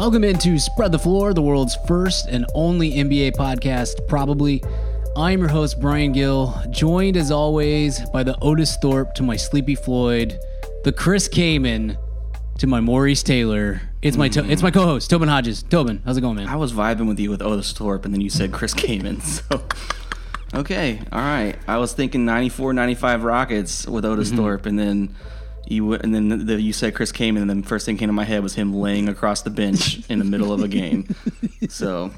Welcome into Spread the Floor, the world's first and only NBA podcast, probably. I'm your host, Brian Gill, joined as always by the Otis Thorpe to my Sleepy Floyd, the Chris Kaman to my Maurice Taylor. It's my to- it's my co-host, Tobin Hodges. Tobin, how's it going, man? I was vibing with you with Otis Thorpe, and then you said Chris Kaman. So, okay, all right. I was thinking 94, 95 Rockets with Otis Mm-hmm. Thorpe, and then you w- and then the, the, you said Chris Kaman, and then the first thing came to my head was him laying across the bench in the middle of a game. So,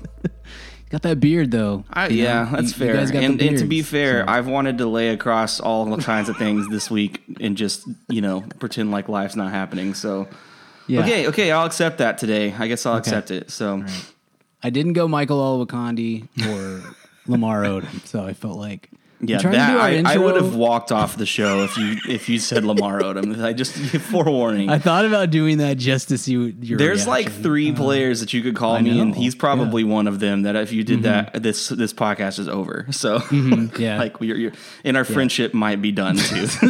Got that beard though. I, You know, yeah, you- that's you fair. guys got the And, and to be fair, so- I've wanted to lay across all kinds of things this week and just you know pretend like life's not happening. So, yeah. okay, okay, I'll accept that today. I guess I'll accept it. So. I didn't go Michael Olowokandi or Lamar Odom, so I felt like Yeah, that I, I would have walked off the show if you if you said Lamar Odom. I just forewarning. I thought about doing that just to see what your There's like reaction. three uh, players that you could call I me, and he's probably one of them. That if you did mm-hmm. that, this this podcast is over. So mm-hmm. yeah. like you're, you're and our friendship might be done too.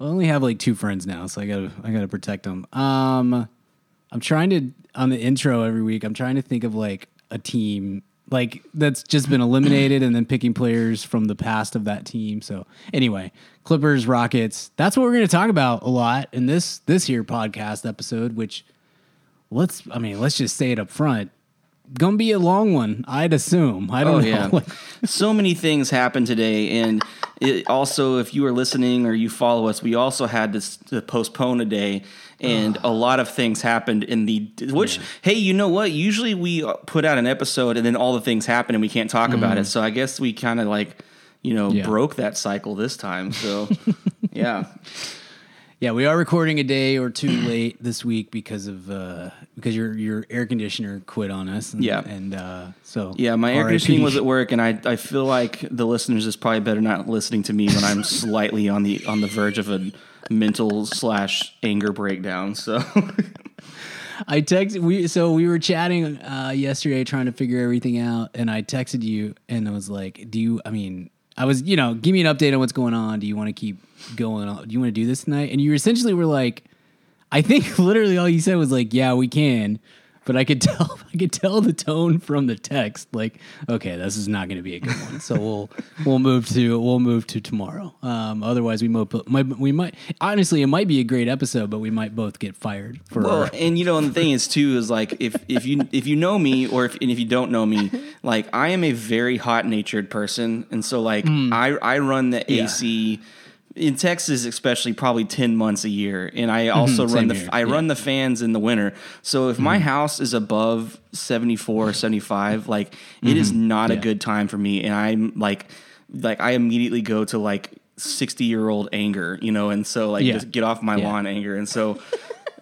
I only have like two friends now, so I gotta I gotta protect them. Um, I'm trying to on the intro every week. I'm trying to think of like a team like that's just been eliminated, and then picking players from the past of that team. So anyway, Clippers, Rockets. That's what we're gonna talk about a lot in this this here podcast episode. Which let's I mean let's just say it up front. Gonna be a long one, I'd assume. I don't Oh know. yeah, so many things happened today, and it also, if you are listening or you follow us, we also had this to postpone a day, and a lot of things happened in the. Which, hey, you know what? Usually we put out an episode, and then all the things happen, and we can't talk about it. So I guess we kind of like, you know. Yeah. broke that cycle this time. So yeah, Yeah, we are recording a day or two late this week because of uh, because your your air conditioner quit on us. And, Yeah. and uh, so yeah. My air conditioning was at work, and I I feel like the listeners is probably better not listening to me when I'm slightly on the on the verge of a mental slash anger breakdown. So. I texted we so we were chatting uh, yesterday trying to figure everything out, and I texted you and I was like, "Do you? I mean." I was, you know, give me an update on what's going on. Do you want to keep going on? Do you want to do this tonight? And you essentially were like, I think literally all you said was like, "Yeah, we can," but I could tell, I could tell the tone from the text, like, okay, this is not going to be a good one. So we'll we'll move to we'll move to tomorrow. Um, otherwise, we might, we might honestly it might be a great episode, but we might both get fired for. Well, and you know, and the thing is too is like if if you if you know me or if and if you don't know me, like I am a very hot natured person, and so like I I run the. Yeah. AC in Texas, especially probably ten months a year, and I also Mm-hmm. run the here, I yeah. Mm-hmm. run the fans in the winter. So if my house is above 74 or 75, like it is not a Mm-hmm. Good time for me, and I'm like like I immediately go to like 60 year old anger, you know, and so like Yeah. just get off my Yeah. lawn anger, and so.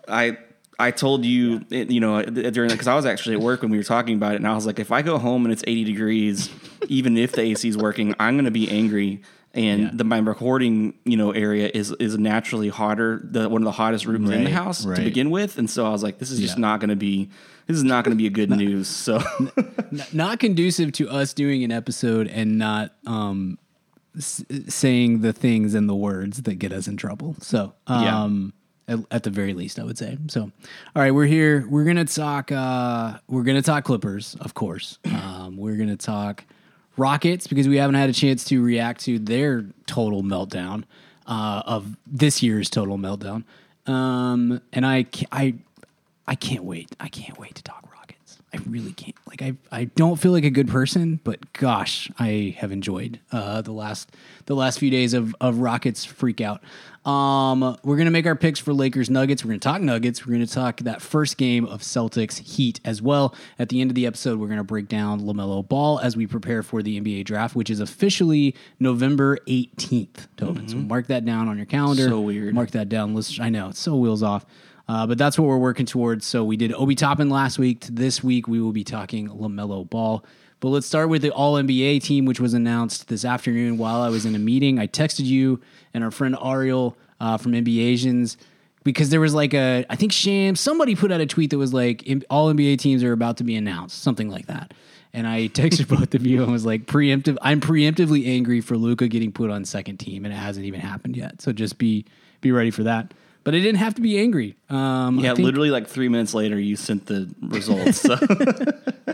I I told you you know during because I was actually at work when we were talking about it, and I was like, if I go home and it's 80 degrees, even if the AC is working, I'm going to be angry. And Yeah. the my recording you know area is is naturally hotter, the one of the hottest rooms in the house right. to begin with, and so I was like, this is just not going to be this is not going to be a good news. So not conducive to us doing an episode and not um s- saying the things and the words that get us in trouble. So, Yeah. um at, at the very least I would say. So, all right, we're here. We're going to talk uh we're going to talk Clippers, of course. Um we're going to talk Rockets because we haven't had a chance to react to their total meltdown uh of this year's total meltdown. Um and I I I can't wait. I can't wait to talk. I really can't. Like I, I don't feel like a good person, but gosh, I have enjoyed uh, the last the last few days of of Rockets freak out. Um, we're gonna make our picks for Lakers Nuggets. We're gonna talk Nuggets. We're gonna talk that first game of Celtics Heat as well. At the end of the episode, we're gonna break down LaMelo Ball as we prepare for the NBA draft, which is officially November eighteenth. Tobin, so mark that down on your calendar. So weird. Mark that down. Let's. I know it's so wheels off. Uh, but that's what we're working towards. So we did Obi Toppin last week. This week we will be talking LaMelo Ball. But let's start with the All NBA team, which was announced this afternoon while I was in a meeting. I texted you and our friend Ariel uh, from NBA Asians because there was like a, I think Sham, somebody put out a tweet that was like, All NBA teams are about to be announced, something like that. And I texted both of you and was like, preemptive. I'm preemptively angry for Luka getting put on second team, and it hasn't even happened yet. So just be be ready for that. But I didn't have to be angry. Um, Yeah, think, literally like three minutes later, you sent the results. So.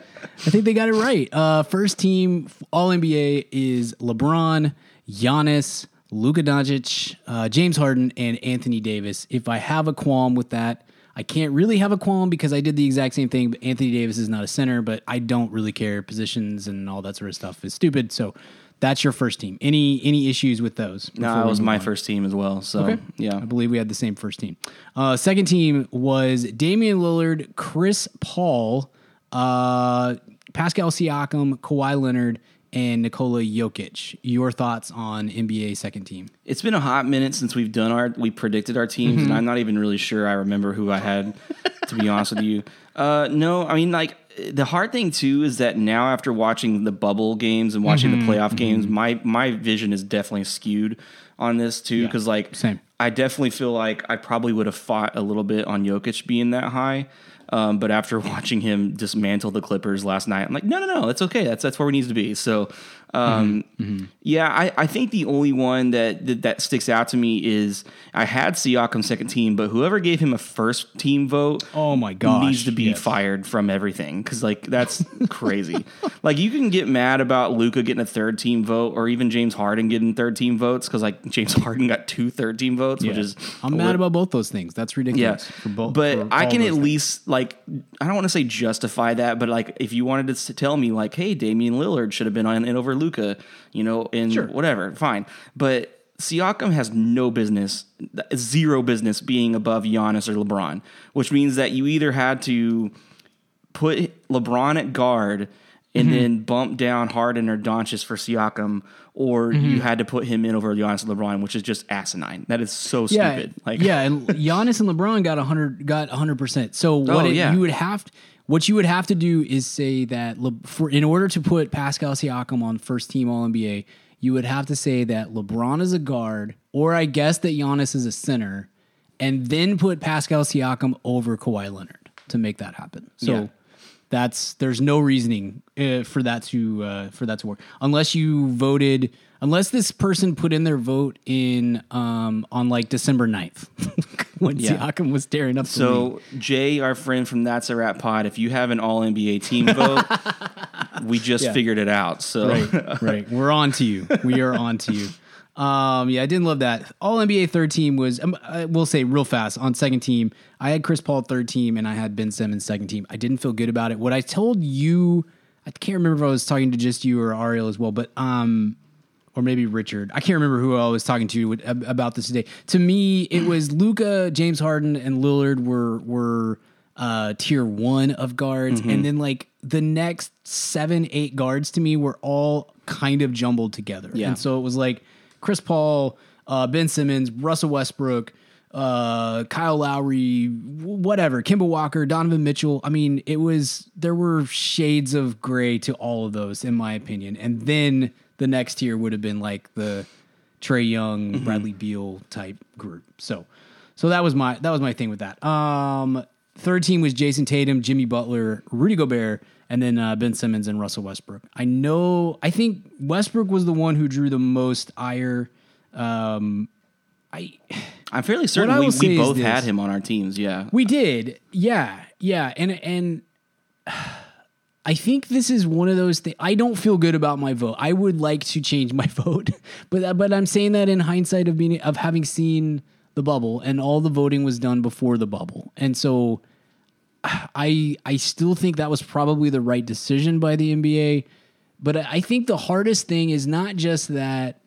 I think they got it right. Uh, first team All NBA is LeBron, Giannis, Luka Doncic, uh, James Harden, and Anthony Davis. If I have a qualm with that, I can't really have a qualm because I did the exact same thing. But Anthony Davis is not a center, but I don't really care. Positions and all that sort of stuff is stupid. So that's your first team. Any any issues with those? no, it was my on? first team as well. So Okay. yeah, I believe we had the same first team. Uh, second team was Damian Lillard, Chris Paul, uh, Pascal Siakam, Kawhi Leonard, and Nikola Jokic. Your thoughts on NBA second team? it's been a hot minute since we've done our we predicted our teams, Mm-hmm. and I'm not even really sure I remember who I had. to be honest with you, uh, no, I mean like the hard thing too is that now after watching the bubble games and watching Mm-hmm. the playoff games, my my vision is definitely skewed on this too because like same. I definitely feel like I probably would have fought a little bit on Jokic being that high. Um, but after watching him dismantle the Clippers last night, I'm like, no, no, no, it's okay. That's that's where we need to be. So, um, yeah, I, I think the only one that, that that sticks out to me is I had Siakam second team, but whoever gave him a first team vote, Oh my god, needs to be yes. fired from everything because like that's crazy. Like you can get mad about Luka getting a third team vote or even James Harden getting third team votes because like James Harden got two third team votes, which is I'm mad lit- about both those things. That's yeah, ridiculous. For both, but I can at things. least like I don't want to say justify that, but like if you wanted to tell me like, hey, Damian Lillard should have been on in over Luka, you know, and Sure. whatever, fine. But Siakam has no business, zero business being above Giannis or LeBron, which means that you either had to put LeBron at guard and Mm-hmm. then bump down Harden or Doncic for Siakam, or Mm-hmm. you had to put him in over Giannis and LeBron, which is just asinine. That is so yeah, stupid. Like, yeah, and Giannis and LeBron got hundred got hundred percent. So what Oh, it, yeah. you would have what you would have to do is say that Le, for in order to put Pascal Siakam on first team All NBA, you would have to say that LeBron is a guard, or I guess that Giannis is a center, and then put Pascal Siakam over Kawhi Leonard to make that happen. So. Yeah. That's there's no reasoning uh, for that to uh, for that to work unless you voted unless this person put in their vote in um, on like December 9th when Yeah. Siakam was tearing up. So Jay, our friend from That's a Rap Pod, if you have an All NBA team vote, we just Yeah. figured it out. So right, right, we're on to you. We are on to you. Um, yeah, I didn't love that. All NBA third team was. Um, I will say real fast on second team. I had Chris Paul third team, and I had Ben Simmons second team. I didn't feel good about it. What I told you, I can't remember if I was talking to just you or Ariel as well, but um, or maybe Richard. I can't remember who I was talking to about this today. To me, it was Luka, James Harden, and Lillard were were uh, tier one of guards, Mm-hmm. and then like the next seven, eight guards to me were all kind of jumbled together. Yeah. And so it was like Chris Paul, uh, Ben Simmons, Russell Westbrook. Uh, Kyle Lowry, whatever, Kemba Walker, Donovan Mitchell. I mean, it was there were shades of gray to all of those, in my opinion. And then the next tier would have been like the Trae Young, Bradley Beal type group. So, so that was my that was my thing with that. Um, third team was Jayson Tatum, Jimmy Butler, Rudy Gobert, and then uh, Ben Simmons and Russell Westbrook. I know. I think Westbrook was the one who drew the most ire. Um, I I'm fairly certain we, we both had him on our teams. Yeah. we did, yeah, yeah, and and I think this is one of those things. I don't feel good about my vote. I would like to change my vote, but uh, but I'm saying that in hindsight of being of having seen the bubble and all the voting was done before the bubble, and so I I still think that was probably the right decision by the NBA. But I think the hardest thing is not just that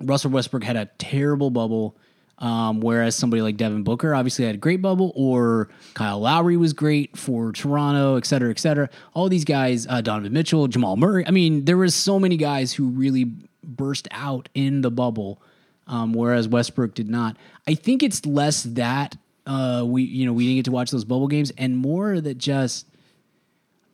Russell Westbrook had a terrible bubble, um, whereas somebody like Devin Booker obviously had a great bubble, or Kyle Lowry was great for Toronto, et cetera, et cetera. All these guys, uh, Donovan Mitchell, Jamal Murray. I mean, there was so many guys who really burst out in the bubble, um, whereas Westbrook did not. I think it's less that uh, we, you know, we didn't get to watch those bubble games, and more that just.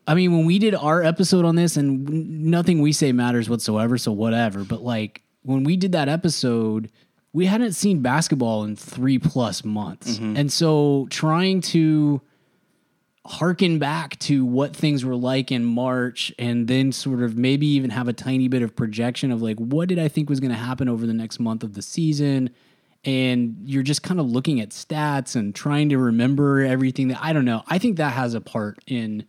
I mean, when we did our episode on this, and nothing we say matters whatsoever, so whatever. But like when we did that episode, we hadn't seen basketball in three plus months, mm-hmm. and so trying to harken back to what things were like in March, and then sort of maybe even have a tiny bit of projection of like what did I think was going to happen over the next month of the season, and you're just kind of looking at stats and trying to remember everything that I don't know. I think that has a part in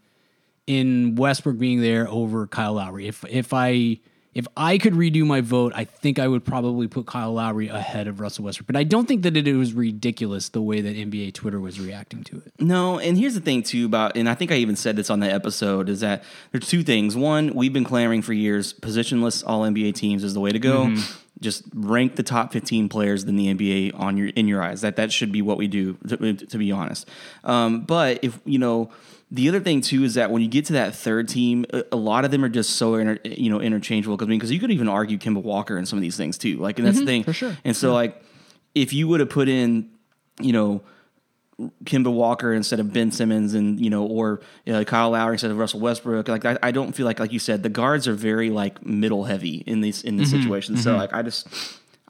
in Westbrook being there over Kyle Lowry. If if I if I could redo my vote, I think I would probably put Kyle Lowry ahead of Russell Westbrook. But I don't think that it, was ridiculous the way that NBA Twitter was reacting to it. No, and here's the thing too about, and I think I even said this on the episode, is that there's two things. One, we've been clamoring for years, positionless All NBA teams is the way to go. Mm-hmm. Just rank the top 15 players in the NBA on your in your eyes. That that should be what we do. To, to be honest, um, but if you know. The other thing too is that when you get to that third team, a- a lot of them are just so inter, you know interchangeable. Because I mean, because you could even argue Kemba Walker and some of these things too. Like, and that's the thing Mm-hmm. for sure. And so, like, if you would have put in, you know, Kemba Walker instead of Ben Simmons, and you know, or uh, Kyle Lowry instead of Russell Westbrook. Like I, I don't feel like, like you said, the guards are very like middle heavy in these in this situation. So like I just.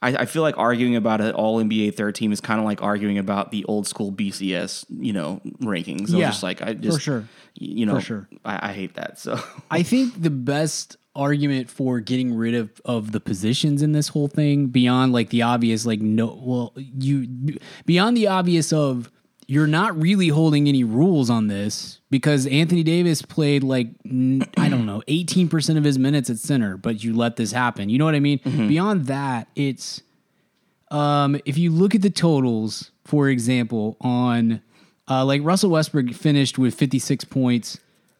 I, I feel like arguing about an All NBA third team is kind of like arguing about the old school BCS, you know, rankings. I Yeah, just like I just, sure. you know, For sure. I, I hate that. So I think the best argument for getting rid of of the positions in this whole thing beyond like the obvious like no well you beyond the obvious of you're not really holding any rules on this because Anthony Davis played like I don't know 18% of his minutes at center but you let this happen. You know what I mean? Beyond that it's um, if you look at the totals, for example, on uh, like Russell Westbrook finished with 56 points,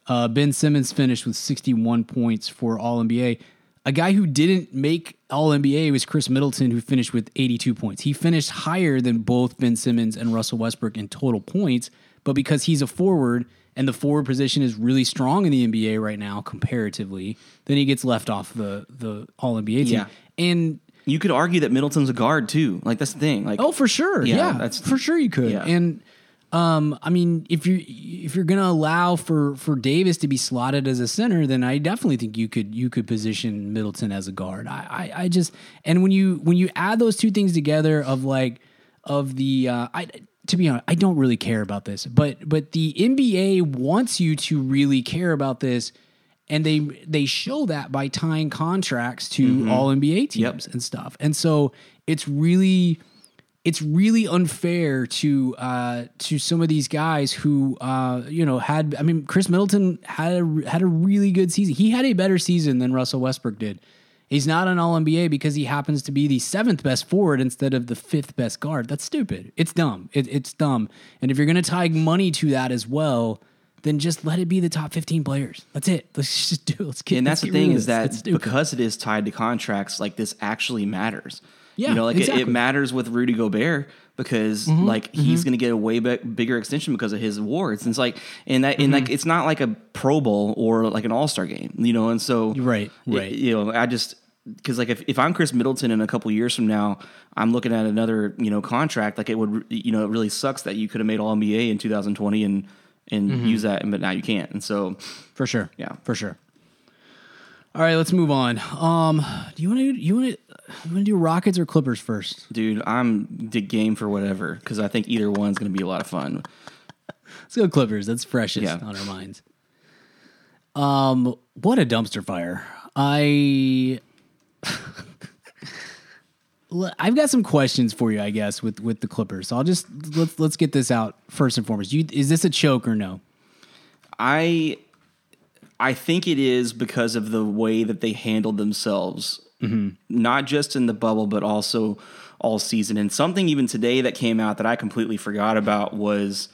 uh, Ben Simmons finished with 61 points for All NBA. A guy who didn't make All NBA was Khris Middleton, who finished with 82 points. He finished higher than both Ben Simmons and Russell Westbrook in total points, but because he's a forward and the forward position is really strong in the NBA right now comparatively, then he gets left off the the All NBA team. Yeah. And you could argue that Middleton's a guard too. Like that's the thing. Like Oh, for sure. Yeah, Yeah, that's- for sure you could. yeah. And um, I mean, if you if you're gonna allow for for Davis to be slotted as a center, then I definitely think you could you could position Middleton as a guard. I I, I just and when you when you add those two things together of like of the uh, I to be honest, I don't really care about this, but but the NBA wants you to really care about this. And they they show that by tying contracts to all NBA teams and stuff. And so it's really it's really unfair to uh, to some of these guys who uh, you know had. I mean, Khris Middleton had a, had a really good season. He had a better season than Russell Westbrook did. He's not an All NBA because he happens to be the seventh best forward instead of the fifth best guard. That's stupid. It's dumb. It, it's dumb. And if you're going to tie money to that as well, then just let it be the top 15 players. That's it. Let's just do. it. Let's get. and that's the thing is that because it is tied to contracts, like this actually matters. Yeah, you know, like it, exactly. Mm-hmm. it matters with Rudy Gobert because like he's going to get a way be- bigger extension because of his awards. And it's like, and that, and like, Mm-hmm. it's not like a Pro Bowl or like an All Star game, you know. And so, Right, right. you know, I just because like if, if I'm Khris Middleton in a couple years from now, I'm looking at another you know contract. Like it would, you know, it really sucks that you could have made All NBA in 2020 and and Mm-hmm. use that, but now you can't. And so, For sure. Yeah. For sure. All right, let's move on. Um, do you want to you want to you want to do Rockets or Clippers first? Dude, I'm the game for whatever because I think either one's going to be a lot of fun. Let's go Clippers. That's freshest Yeah. on our minds. Um, what a dumpster fire! I I've got some questions for you, I guess, with with the Clippers. So I'll just let's let's get this out first and foremost. You, is this a choke or no? I I think it is because of the way that they handled themselves, mm-hmm. not just in the bubble, but also all season. And something even today that came out that I completely forgot about was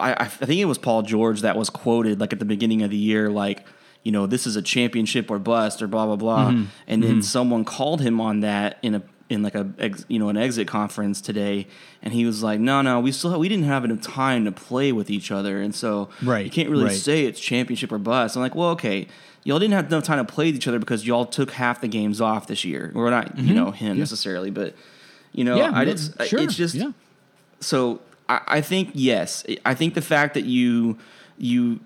I, I think it was Paul George that was quoted like at the beginning of the year, like, you know, this is a championship or bust or blah blah blah. Mm-hmm. And then mm-hmm. someone called him on that in a in like a ex, you know an exit conference today, and he was like, no no, we still have, we didn't have enough time to play with each other, and so Right, you can't really right. say it's championship or bust. I'm like, well, okay. Y'all didn't have enough time to play with each other because y'all took half the games off this year, or not, you mm-hmm. know, him necessarily, but you know, I just, sure. it's just, yeah. so I, I think yes, I think the fact that you you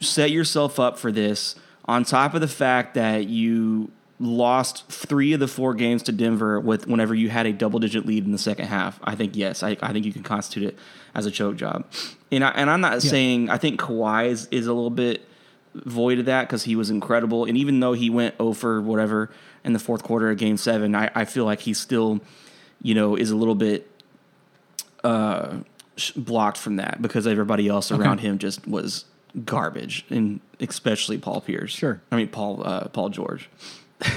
set yourself up for this, on top of the fact that you lost three of the four games to Denver with whenever you had a double digit lead in the second half, I think yes, I, I think you can constitute it as a choke job. And I, and I'm not saying I think Kawhi is, is a little bit void of that because he was incredible, and even though he went over whatever in the fourth quarter of Game Seven, I, I feel like he still you know, is a little bit uh, blocked from that because everybody else around him just was garbage, and especially Paul Pierce. Sure. I mean Paul uh, Paul George.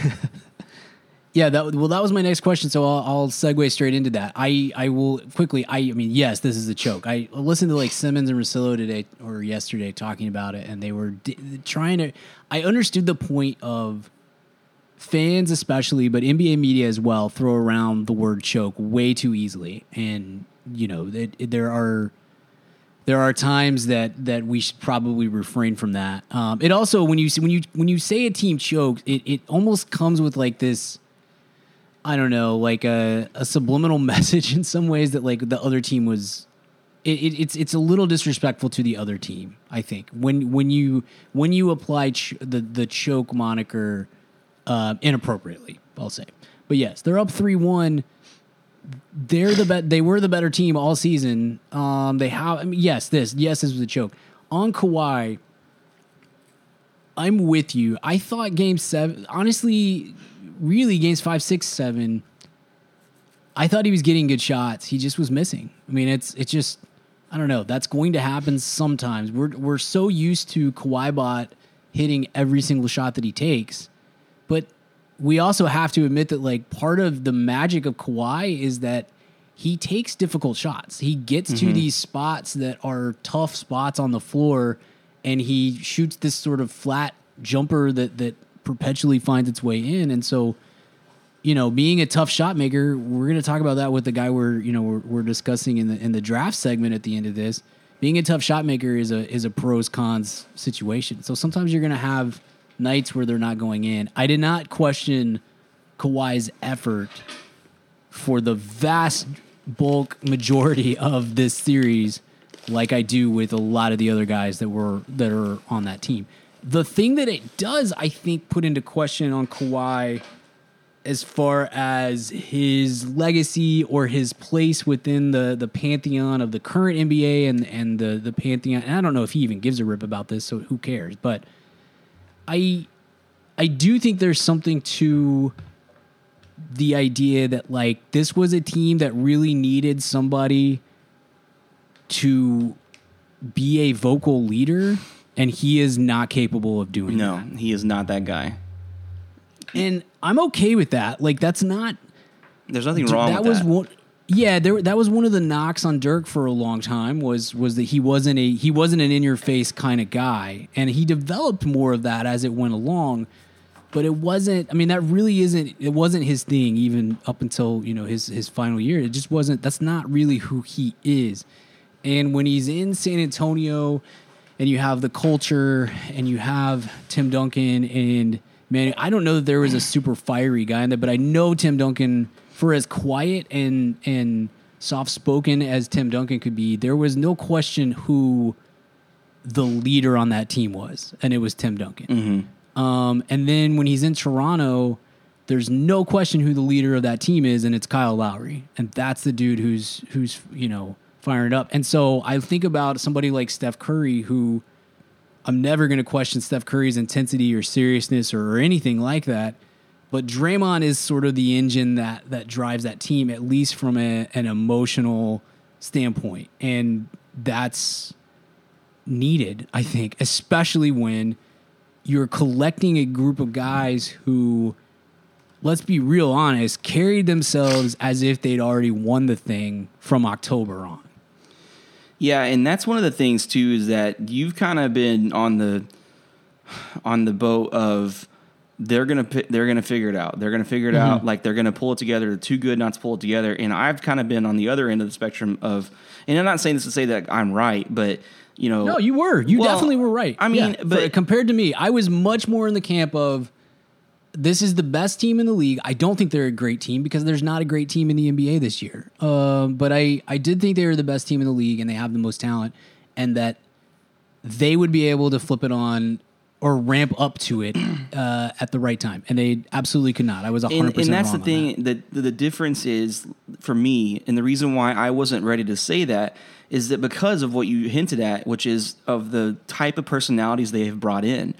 Yeah, that well, that was my next question. So I'll, I'll segue straight into that. I, I will quickly. I, I mean, yes, this is a choke. I listened to like Simmons and Russillo today or yesterday talking about it, and they were d- trying to. I understood the point of fans, especially, but NBA media as well, throw around the word choke way too easily, and you know, it- there are there are times that that we should probably refrain from that. Um, it also when you when you when you say a team choked, it it almost comes with like this. I don't know, like a, a subliminal message in some ways that like the other team was. It, it, it's it's a little disrespectful to the other team. I think when when you when you apply ch- the the choke moniker uh, inappropriately, I'll say. But yes, they're up three one they're the bet. They were the better team all season. Um, they have. I mean, yes, this. Yes, this was a choke on Kawhi. I'm with you. I thought Game Seven. Honestly, really, games five, six, seven. I thought he was getting good shots. He just was missing. I mean, it's it's just. I don't know. That's going to happen sometimes. We're we're so used to Kawhi Bot hitting every single shot that he takes, but we also have to admit that like part of the magic of Kawhi is that he takes difficult shots. He gets to mm-hmm. these spots that are tough spots on the floor and he shoots this sort of flat jumper that that perpetually finds its way in and so you know, being a tough shot maker, we're going to talk about that with the guy we're, you know, we're, we're discussing in the in the draft segment at the end of this. Being a tough shot maker is a is a pros cons situation. So sometimes you're going to have nights where they're not going in. I did not question Kawhi's effort for the vast bulk majority of this series like I do with a lot of the other guys that were that are on that team. The thing that it does, I think, put into question on Kawhi as far as his legacy or his place within the the pantheon of the current NBA and and the the pantheon. And I don't know if he even gives a rip about this, so who cares? But I I do think there's something to the idea that like this was a team that really needed somebody to be a vocal leader and he is not capable of doing that. No, that. he is not that guy. And I'm okay with that. Like that's not There's nothing wrong that with was that. one yeah, there that was one of the knocks on Dirk for a long time was was that he wasn't a he wasn't an in your face kind of guy and he developed more of that as it went along. But it wasn't I mean that really isn't it wasn't his thing even up until, you know, his his final year. It just wasn't that's not really who he is. And when he's in San Antonio and you have the culture and you have Tim Duncan and man, I don't know that there was a super fiery guy in there, but I know Tim Duncan for as quiet and and soft spoken as Tim Duncan could be, there was no question who the leader on that team was, and it was Tim Duncan. Um, and then when he's in Toronto, there's no question who the leader of that team is, and it's Kyle Lowry, and that's the dude who's who's you know firing it up. And so I think about somebody like Steph Curry, who I'm never going to question Steph Curry's intensity or seriousness or, or anything like that. But Draymond is sort of the engine that that drives that team, at least from a, an emotional standpoint, and that's needed, I think, especially when you're collecting a group of guys who, let's be real honest, carried themselves as if they'd already won the thing from October on. Yeah, and that's one of the things too is that you've kind of been on the on the boat of they're gonna they're gonna figure it out. They're gonna figure it Mm-hmm. out. Like they're gonna pull it together. They're too good not to pull it together. And I've kind of been on the other end of the spectrum of, and I'm not saying this to say that I'm right, but you know, No, you were. You Well, definitely were right. I mean, Yeah, but- for- compared to me, I was much more in the camp of this is the best team in the league. I don't think they're a great team because there's not a great team in the NBA this year. Um, but I, I did think they were the best team in the league and they have the most talent, and that they would be able to flip it on or ramp up to it uh, at the right time, and they absolutely could not. I was 100. and, percent and that's the thing that the, the difference is for me and the reason why i wasn't ready to say that is that because of what you hinted at which is of the type of personalities they have brought in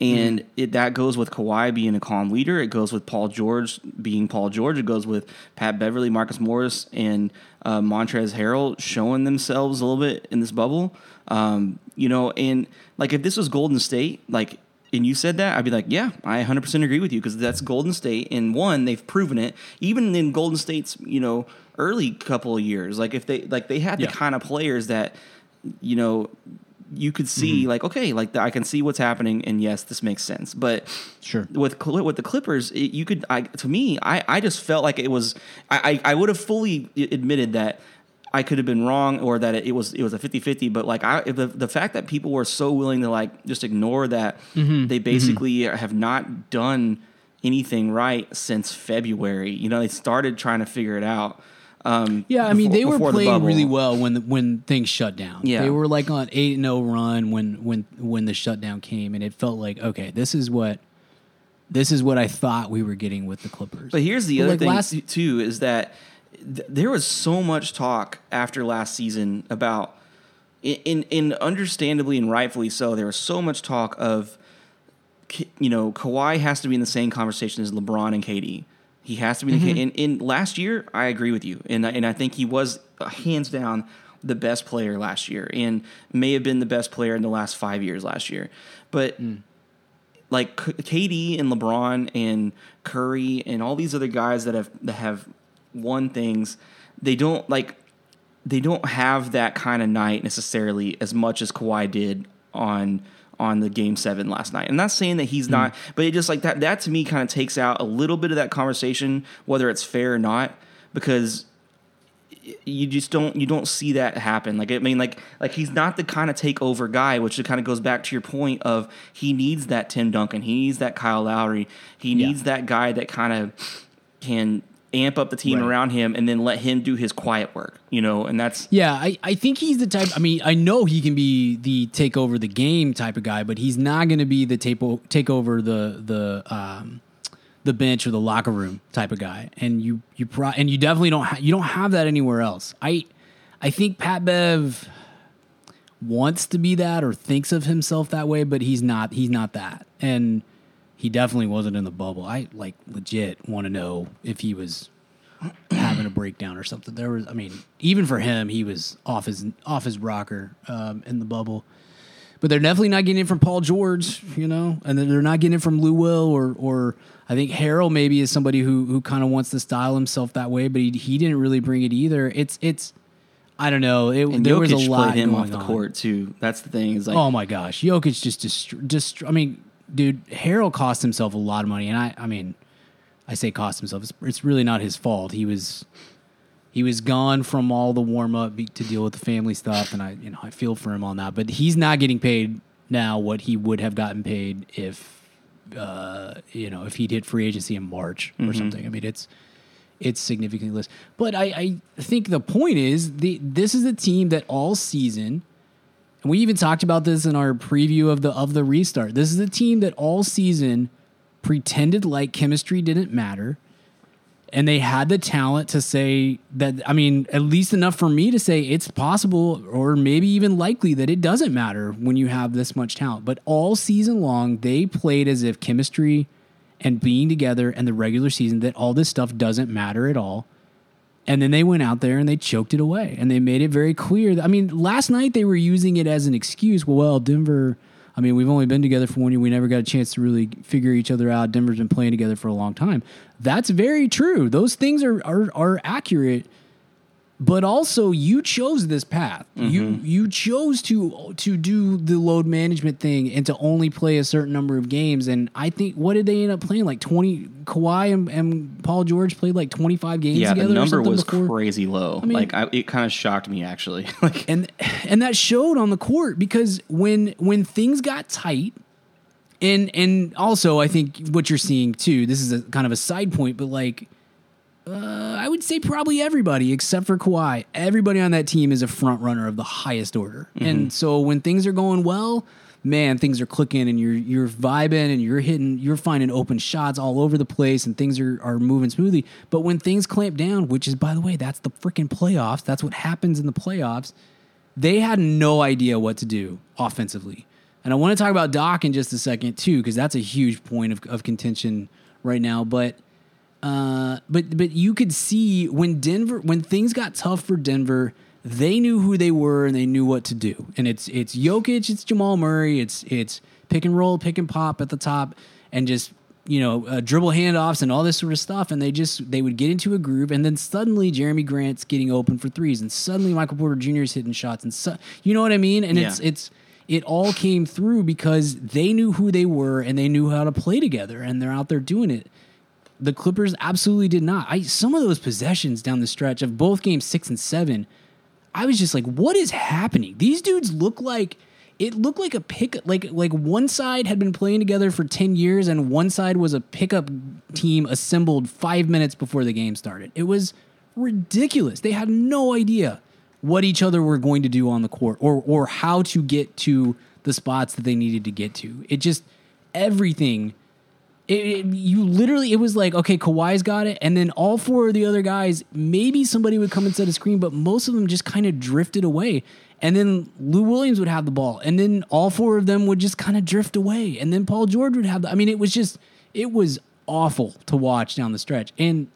And it, that goes with Kawhi being a calm leader. It goes with Paul George being Paul George. It goes with Pat Beverley, Marcus Morris, and uh, Montrezl Harrell showing themselves a little bit in this bubble. Um, you know, and like if this was Golden State, like and you said that, I'd be like, yeah, I 100% agree with you because that's Golden State. And one, they've proven it. Even in Golden State's, you know, early couple of years, like if they like they had the kind of players that, you know, you could see mm-hmm. like okay, like I can see what's happening, and yes, this makes sense. But Sure. with with the Clippers, it, you could. I to me, I I just felt like it was. I I, I would have fully admitted that. I could have been wrong or that it was it was a 50-50 but like I the, the fact that people were so willing to like just ignore that Mm-hmm. they basically have not done anything right since February. You know, they started trying to figure it out. Um, Yeah, I mean before- they were before the playing really well when the, when things shut down. Yeah. they were like on eight and zero run when when when the shutdown came, and it felt like okay, this is what this is what I thought we were getting with the Clippers. But here's the But, other like, thing last- too is that th- there was so much talk after last season about, in, in, understandably and rightfully so, there was so much talk of, you know, Kawhi has to be in the same conversation as LeBron and KD. He has to be. Mm-hmm. In, in, last year, I agree with you, and I- and I think he was uh, hands down the best player last year, and may have been the best player in the last five years last year. But Mm. like KD and LeBron and Curry and all these other guys that have that have won things, they don't like they don't have that kind of night necessarily as much as Kawhi did on on the game seven last night. I'm not saying that he's mm. not, but it just like that that to me kind of takes out a little bit of that conversation, whether it's fair or not, because you just don't you don't see that happen. Like I mean, like like he's not the kind of takeover guy, which kind of goes back to your point of he needs that Tim Duncan, he needs that Kyle Lowry, he Yeah. needs that guy that kind of can amp up the team Right. around him and then let him do his quiet work, you know. And that's Yeah, I, I think he's the type. I mean, I know he can be the take over the game type of guy, but he's not going to be the take, o- take over the the um, the bench or the locker room type of guy. And you you pro- and you definitely don't ha- you don't have that anywhere else. I I think Pat Bev wants to be that or thinks of himself that way, but he's not. He's not that, and he definitely wasn't in the bubble. I like legit want to know if he was having a breakdown or something. There was, I mean, even for him, he was off his off his rocker um, in the bubble. But they're definitely not getting it from Paul George, you know, and they're not getting it from Lou Will or or I think Harrell maybe is somebody who who kind of wants to style himself that way, but he he didn't really bring it either. It's it's I don't know. It, and there Jokic was a lot played him off the on. court too. That's the thing is like Oh my gosh, Jokic just just just. I mean, dude, Harrell cost himself a lot of money, and I I mean, I say cost himself. It's, it's really not his fault. He was he was gone from all the warm up to deal with the family stuff, and I you know I feel for him on that. But he's not getting paid now what he would have gotten paid if uh, you know if he'd hit free agency in March or something. I mean, it's it's significantly less. But I, I think the point is the this is a team that all season, and we even talked about this in our preview of the of the restart. This is a team that all season pretended like chemistry didn't matter. And they had the talent to say that, I mean, at least enough for me to say it's possible or maybe even likely that it doesn't matter when you have this much talent. But all season long, they played as if chemistry and being together and the regular season, that all this stuff doesn't matter at all. And then they went out there and they choked it away and they made it very clear. That, I mean, last night they were using it as an excuse. Well, Denver, I mean, we've only been together for one year. We never got a chance to really figure each other out. Denver's been playing together for a long time. That's very true. Those things are, are, are accurate. But also, you chose this path. You mm-hmm. you chose to to do the load management thing and to only play a certain number of games. And I think what did they end up playing? Like twenty. Kawhi and, and Paul George played like twenty five games yeah, together. the number was before. crazy low. mean- like I, it kind of shocked me actually. like and and that showed on the court because when when things got tight and and also I think what you're seeing too this is a kind of a side point but like uh, I would say probably everybody except for Kawhi. Everybody on that team is a front runner of the highest order. And so when things are going well man things are clicking and you're you're vibing and you're hitting you're finding open shots all over the place and things are are moving smoothly. But when things clamp down which is by the way that's the freaking playoffs. That's what happens in the playoffs. They had no idea what to do offensively. and I want to talk about Doc in just a second too, because that's a huge point of, of contention right now. But uh, but but you could see when Denver when things got tough for Denver, they knew who they were and they knew what to do. And it's it's Jokic, it's Jamal Murray, it's it's pick and roll, pick and pop at the top, and just you know uh, dribble handoffs and all this sort of stuff. And they just they would get into a groove, and then suddenly Jerami Grant's getting open for threes, and suddenly Michael Porter Jr. is hitting shots, and so, you know what I mean. And it's it's it all came through because they knew who they were and they knew how to play together, and they're out there doing it the Clippers absolutely did not. I some of those possessions down the stretch of both games six and seven, I was just like, what is happening? These dudes look like it looked like a pick like like one side had been playing together for 10 years and one side was a pickup team assembled five minutes before the game started. It was ridiculous. They had no idea what each other were going to do on the court or or how to get to the spots that they needed to get to. It just everything it, it- you literally it was like okay Kawhi's got it. And then all four of the other guys maybe somebody would come and set a screen but most of them just kind of drifted away. And then Lou Williams would have the ball. And then all four of them would just kind of drift away. And then Paul George would have the I mean it was just it was awful to watch down the stretch. And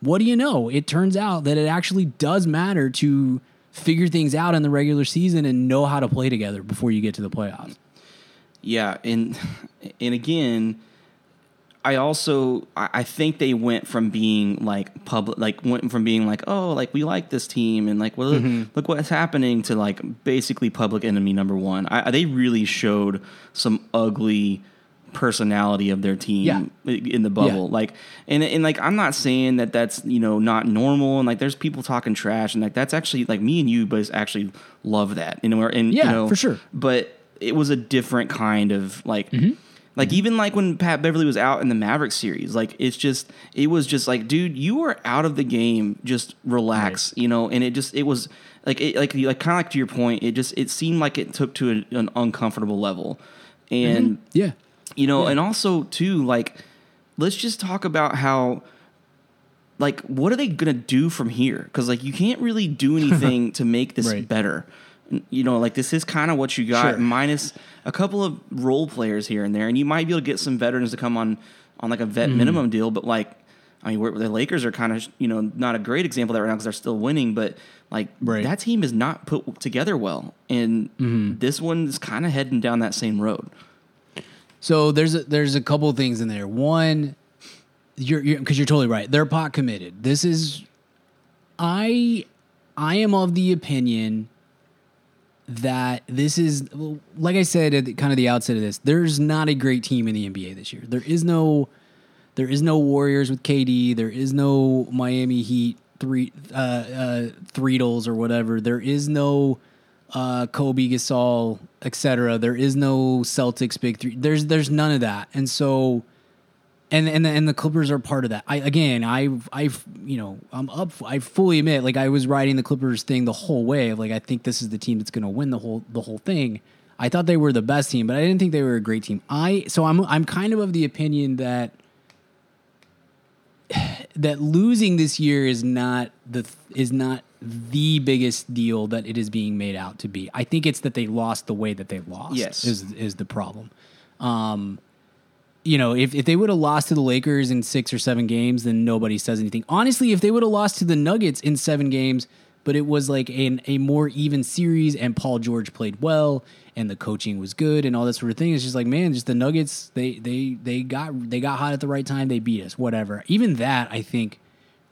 what do you know? It turns out that it actually does matter to figure things out in the regular season and know how to play together before you get to the playoffs. Yeah, and and again, I also I think they went from being like public, like went from being like oh like we like this team and like well look what's happening to like basically public enemy number one. I, they really showed some ugly personality of their team Yeah. in the bubble Yeah. like and and like i'm not saying that that's you know not normal and like there's people talking trash and like that's actually like me and you but actually love that you know and Yeah, you know for sure. but it was a different kind of like Mm-hmm. Like mm-hmm. even like when Pat Beverley was out in the Maverick series like it's just it was just like dude you are out of the game just relax you know? And it just it was like it like like kind of like to your point it just it seemed like it took to an, an uncomfortable level. And mm-hmm. yeah. you know Yeah. and also too like let's just talk about how like what are they gonna do from here? Because like you can't really do anything to make this Right. better you know like this is kind of what you got Sure. minus a couple of role players here and there and you might be able to get some veterans to come on on like a vet Mm-hmm. minimum deal but like i mean the lakers are kind of you know not a great example of that right now because they're still winning but like Right. that team is not put together well and Mm-hmm. this one's kind of heading down that same road So there's a, there's a couple of things in there. One, you're because you're, totally right. They're pot committed. This is, I, I am of the opinion that this is like I said at the, kind of the outset of this. There's not a great team in the NBA this year. There is no, there is no Warriors with KD. There is no Miami Heat three uh, uh, Threedles or whatever. There is no uh, Kobe Gasol, etc. There is no Celtics big three. There's there's none of that, and so. And, and the, and the Clippers are part of that. I again, I I you know I'm up. I fully admit, like I was riding the Clippers thing the whole way. Of like I think this is the team that's going to win the whole the whole thing. I thought they were the best team, but I didn't think they were a great team. I so I'm I'm kind of of the opinion that that losing this year is not the is not the biggest deal that it is being made out to be. I think it's that they lost the way that they lost. Yes. is is the problem. Um, you know, if, if they would have lost to the Lakers in six or seven games, then nobody says anything. Honestly, if they would have lost to the Nuggets in seven games, but it was like an, a more even series and Paul George played well and the coaching was good and all that sort of thing, it's just like, man, just the Nuggets, they they they got they got hot at the right time, they beat us, whatever. Even that, I think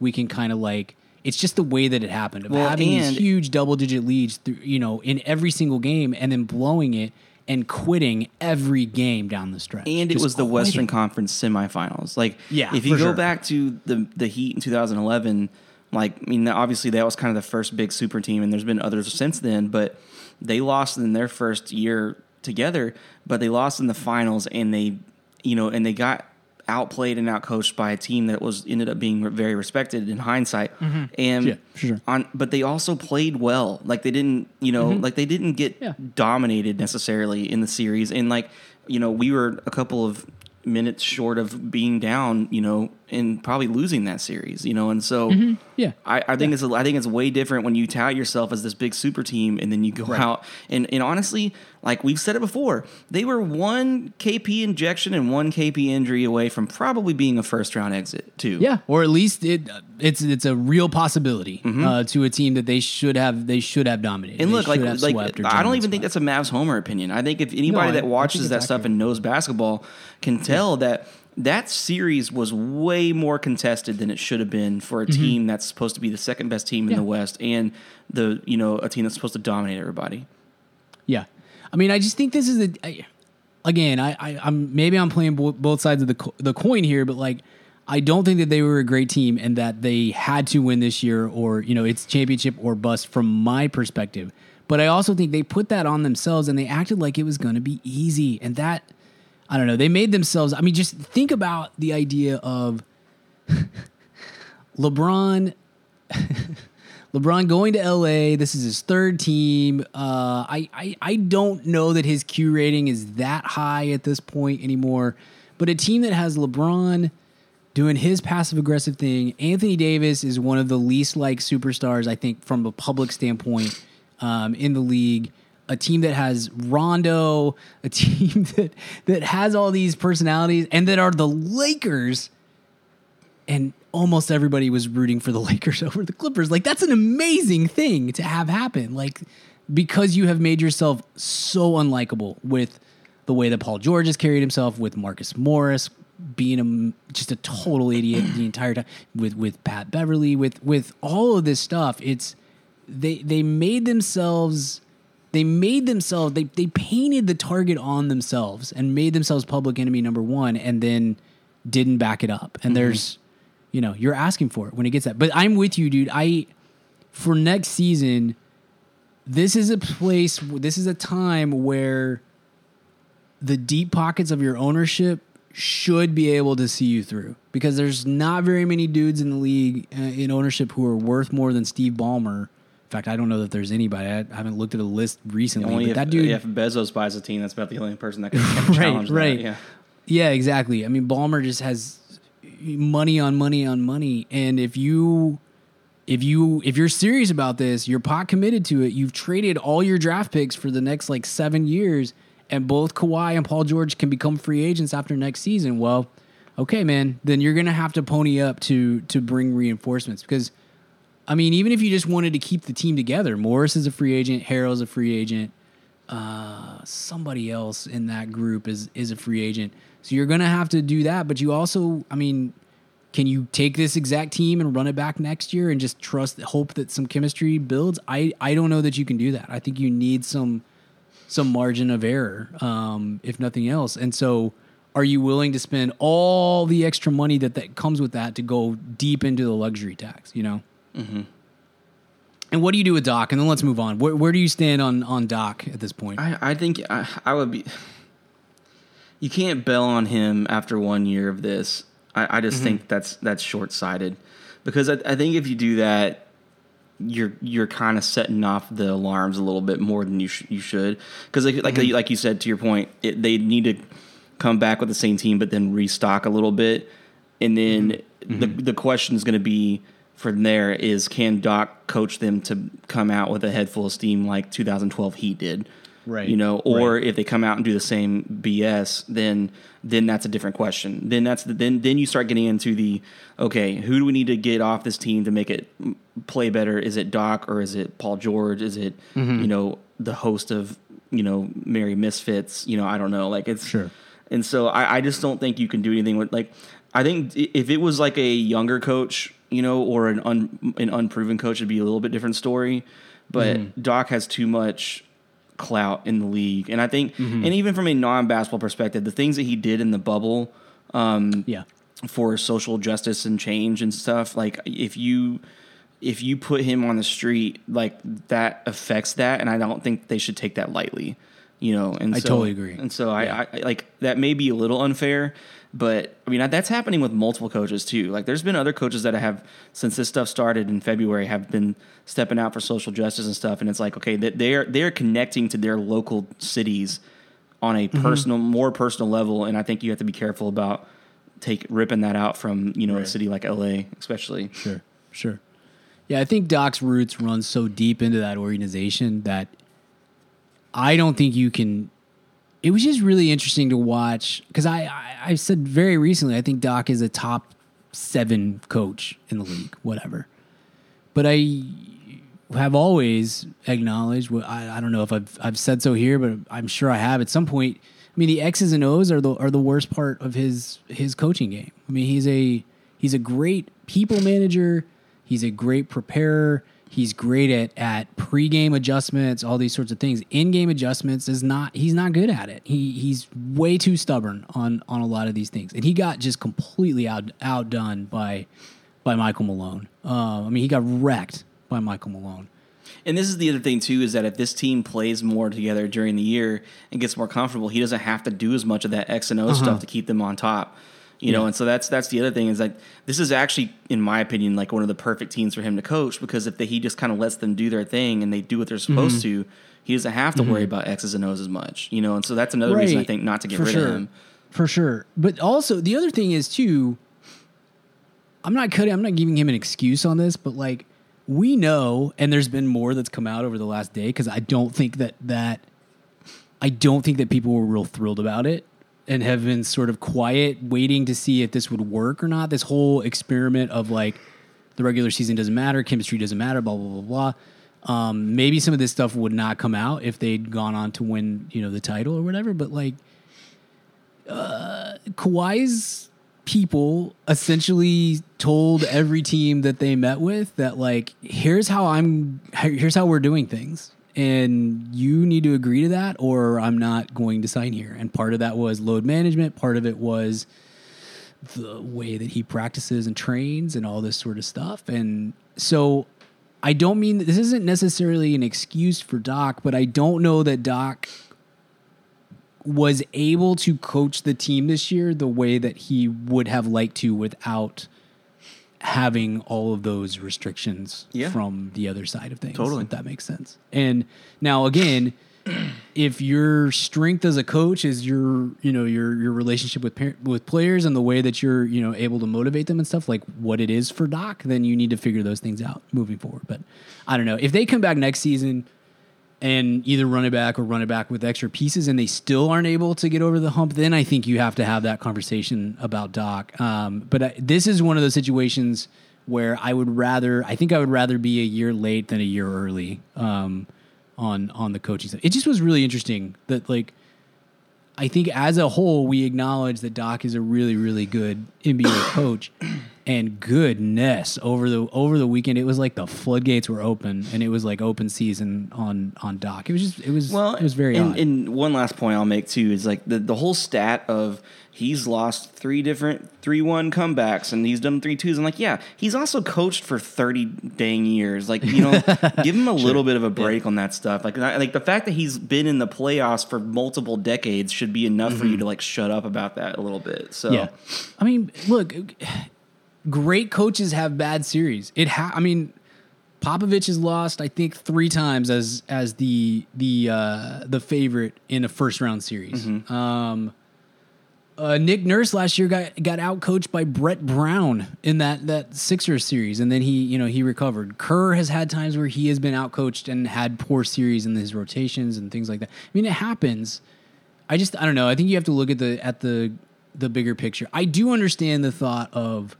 we can kind of like it's just the way that it happened of Well, having these huge double digit leads through, you know, in every single game and then blowing it and quitting every game down the stretch. and it Just was the Western. Conference semifinals. Like, Yeah, if you go sure. back to the the Heat in 2011, like, I mean, obviously that was kind of the first big super team, and there's been others since then, but they lost in their first year together, but they lost in the finals, and they, you know, and they got outplayed and outcoached by a team that was ended up being very respected in hindsight, and Mm-hmm. Yeah, sure. on, but they also played well. Like they didn't, you know, like they didn't get Mm-hmm. Yeah. dominated necessarily in the series. And like, you know, we were a couple of minutes short of being down, you know, and probably losing that series, you know. And so, Yeah. I, I think it's a, I think it's way different when you tout yourself as this big super team and then you go out and and honestly, like we've said it before, they were one KP injection and one KP injury away from probably being a first round exit too. Yeah, or at least it it's it's a real possibility uh, to a team that they should have they should have dominated. Mm-hmm. And look, like, like I don't even think that's a Mavs homer opinion. I think if anybody No, that watches that it's stuff and knows basketball can tell that that series was way more contested than it should have been for a team that's supposed to be the second best team in Mm-hmm. The West and the you know a team that's supposed to dominate everybody. Yeah, I mean, I just think this is a. I, again, I, I I'm maybe I'm playing bo- both sides of the co- the coin here, but like. I don't think that they were a great team and that they had to win this year or, you know, it's championship or bust from my perspective. But I also think they put that on themselves and they acted like it was going to be easy. And that, I don't know, they made themselves, I mean, just think about the idea of LeBron LeBron going to LA. This is his third team. Uh, I, I I don't know that his Q rating is that high at this point anymore. But a team that has LeBron doing his passive aggressive thing, Anthony Davis is one of the least like superstars I think from a public standpoint um, in the league. A team that has Rondo, a team that that has all these personalities, and that are the Lakers and almost everybody was rooting for the Lakers over the Clippers. Like that's an amazing thing to have happen. Like because you have made yourself so unlikable with the way that Paul George has carried himself, with Marcus Morris being a, just a total idiot the entire time, with with Pat Beverley, with with all of this stuff. It's they they made themselves they made themselves they they painted the target on themselves and made themselves public enemy number one and then didn't back it up. And there's you know you're asking for it when it gets that. But i'm with you dude. I for next season this is a place this is a time where the deep pockets of your ownership should be able to see you through because there's not very many dudes in the league uh, in ownership who are worth more than Steve Ballmer. In fact, I don't know that there's anybody. I haven't looked at a list recently, Only but if, that dude, if Bezos buys a team, that's about the only person that can right, challenge that. right, Yeah. yeah, exactly. I mean, Ballmer just has money on money on money, and if you if you if you're serious about this, you're pot committed to it. You've traded all your draft picks for the next like seven years, and both Kawhi and Paul George can become free agents after next season. Well, okay, man, then you're gonna have to pony up to to bring reinforcements because. I mean, even if you just wanted to keep the team together, Morris is a free agent, Harrell's a free agent, uh, somebody else in that group is is a free agent. So you're gonna have to do that. But you also, I mean, can you take this exact team and run it back next year and just trust, hope that some chemistry builds? I I don't know that you can do that. I think you need some some margin of error, um, if nothing else. And so, are you willing to spend all the extra money that that comes with that to go deep into the luxury tax? You know. And what do you do with Doc? And then let's move on. Where, where do you stand on on Doc at this point? I, I think I, I would be. You can't bail on him after one year of this. I, I just Mm-hmm. think that's that's short sighted, because I, I think if you do that, you're you're kind of setting off the alarms a little bit more than you sh- you should. Because like like, Mm-hmm. like you said to your point, it, they need to come back with the same team, but then restock a little bit, and then Mm-hmm. the the question is going to be from there is can Doc coach them to come out with a head full of steam like 2012 Heat did, Right. You know, or Right. if they come out and do the same BS, then then that's a different question. Then that's the, then then you start getting into the okay, who do we need to get off this team to make it play better? Is it Doc or is it Paul George? Is it Mm-hmm. you know the host of you know Merry Misfits? You know, I don't know. Like it's Sure. and so I, I just don't think you can do anything with like I think if it was like a younger coach, you know, or an un, an unproven coach, it'd be a little bit different story. But Mm-hmm. Doc has too much clout in the league, and I think, Mm-hmm. and even from a non basketball perspective, the things that he did in the bubble um, Yeah. for social justice and change and stuff, like if you if you put him on the street, like that affects that, and I don't think they should take that lightly. You know, and I so, totally agree. And so I, I like that may be a little unfair, but I mean that's happening with multiple coaches too. Like there's been other coaches that have since this stuff started in February have been stepping out for social justice and stuff, and it's like okay, that they're they're connecting to their local cities on a mm-hmm. personal, more personal level, and I think you have to be careful about take ripping that out from you know a city like LA, especially. Sure, sure. Yeah, I think Doc's roots run so deep into that organization that I don't think you can. It was just really interesting to watch because I, I I said very recently I think Doc is a top seven coach in the league, whatever. But I have always acknowledged. I, I don't know if I've I've said so here, but I'm sure I have at some point. I mean, the X's and O's are the are the worst part of his his coaching game. I mean, he's a he's a great people manager. He's a great preparer. He's great at at pregame adjustments, all these sorts of things. In game adjustments is not he's not good at it. He he's way too stubborn on on a lot of these things, and he got just completely out outdone by by Michael Malone. Uh, I mean, he got wrecked by Michael Malone. And this is the other thing too is that if this team plays more together during the year and gets more comfortable, he doesn't have to do as much of that X and O stuff to keep them on top. You know. Yeah. and so that's that's the other thing is like this is actually, in my opinion, like one of the perfect teams for him to coach because if they, he just kind of lets them do their thing and they do what they're supposed Mm-hmm. to, he doesn't have to worry about X's and O's as much. You know, and so that's another reason I think not to get For rid sure. of him. For sure. But also the other thing is too I'm not cutting I'm not giving him an excuse on this, but like we know and there's been more that's come out over the last day cuz I don't think that that I don't think that people were real thrilled about it and have been sort of quiet waiting to see if this would work or not. This whole experiment of like the regular season doesn't matter, chemistry doesn't matter, blah blah blah blah. Um, maybe some of this stuff would not come out if they'd gone on to win, you know, the title or whatever. But like, uh, Kawhi's people essentially told every team that they met with that like, here's how I'm, here's how we're doing things, and you need to agree to that, or I'm not going to sign here. And part of that was load management. Part of it was the way that he practices and trains and all this sort of stuff. And so I don't mean this isn't necessarily an excuse for Doc, but I don't know that Doc was able to coach the team this year the way that he would have liked to without having all of those restrictions Yeah. from the other side of things. Totally. If that makes sense. And now again, if your strength as a coach is your you know your your relationship with par- with players and the way that you're you know able to motivate them and stuff like what it is for Doc, then you need to figure those things out moving forward. But I don't know if they come back next season and either run it back or run it back with extra pieces and they still aren't able to get over the hump, then I think you have to have that conversation about Doc. Um, but I, this is one of those situations where I would rather, I think I would rather be a year late than a year early um, on on the coaching side. It just was really interesting that like. I think as a whole, we acknowledge that Doc is a really, really good NBA coach. And goodness, over the over the weekend, it was like the floodgates were open, and it was like open season on on Doc. It was just, it was, Well, it was very and, odd. and one last point I'll make too is like the, the whole stat of he's lost three different three one comebacks and he's done three twos. I'm like, yeah, he's also coached for thirty dang years. Like, you know, give him a little bit of a break on that stuff. Like, like the fact that he's been in the playoffs for multiple decades should be enough for you to like shut up about that a little bit. So Mm-hmm. Yeah, I mean, look, great coaches have bad series. It ha- I mean, Popovich has lost, I think, three times as as the the uh, the favorite in a first round series. Um, uh, Nick Nurse last year got got out coached by Brett Brown in that that Sixers series, and then he you know he recovered. Kerr has had times where he has been out coached and had poor series in his rotations and things like that. I mean, it happens. I just I don't know. I think you have to look at the at the the bigger picture. I do understand the thought of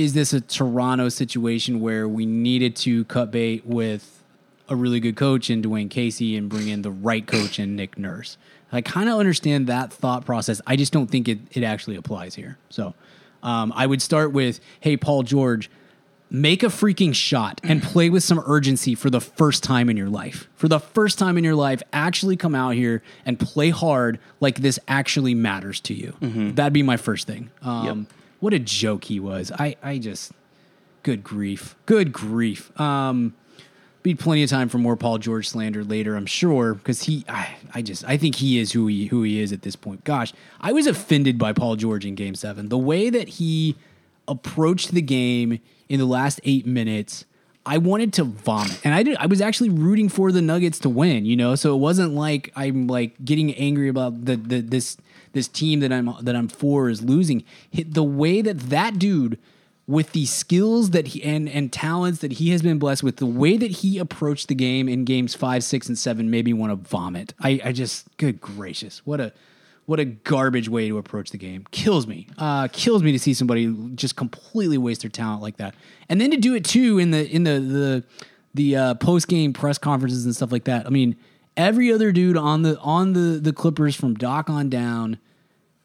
is this a Toronto situation where we needed to cut bait with a really good coach in Dwayne Casey and bring in the right coach in Nick Nurse? I kind of understand that thought process. I just don't think it, it actually applies here. So um, I would start with, hey, Paul George, make a freaking shot and play with some urgency for the first time in your life. For the first time in your life, actually come out here and play hard like this actually matters to you. That'd be my first thing. Um, What a joke he was. I, I just, good grief. Good grief. Um, be plenty of time for more Paul George slander later, I'm sure, because he, I, I just, I think he is who he who he is at this point. Gosh, I was offended by Paul George in Game Seven. The way that he approached the game in the last eight minutes, I wanted to vomit, and I did. I was actually rooting for the Nuggets to win, you know. So it wasn't like I'm like getting angry about the, the this this team that I'm that I'm for is losing. The way that that dude with the skills that he and and talents that he has been blessed with, the way that he approached the game in games five, six, and seven made me want to vomit. I, I just, good gracious, what a what a garbage way to approach the game. Kills me. Uh, kills me to see somebody just completely waste their talent like that, and then to do it too in the in the the the uh, post game press conferences and stuff like that. I mean, every other dude on the on the the Clippers from Doc on down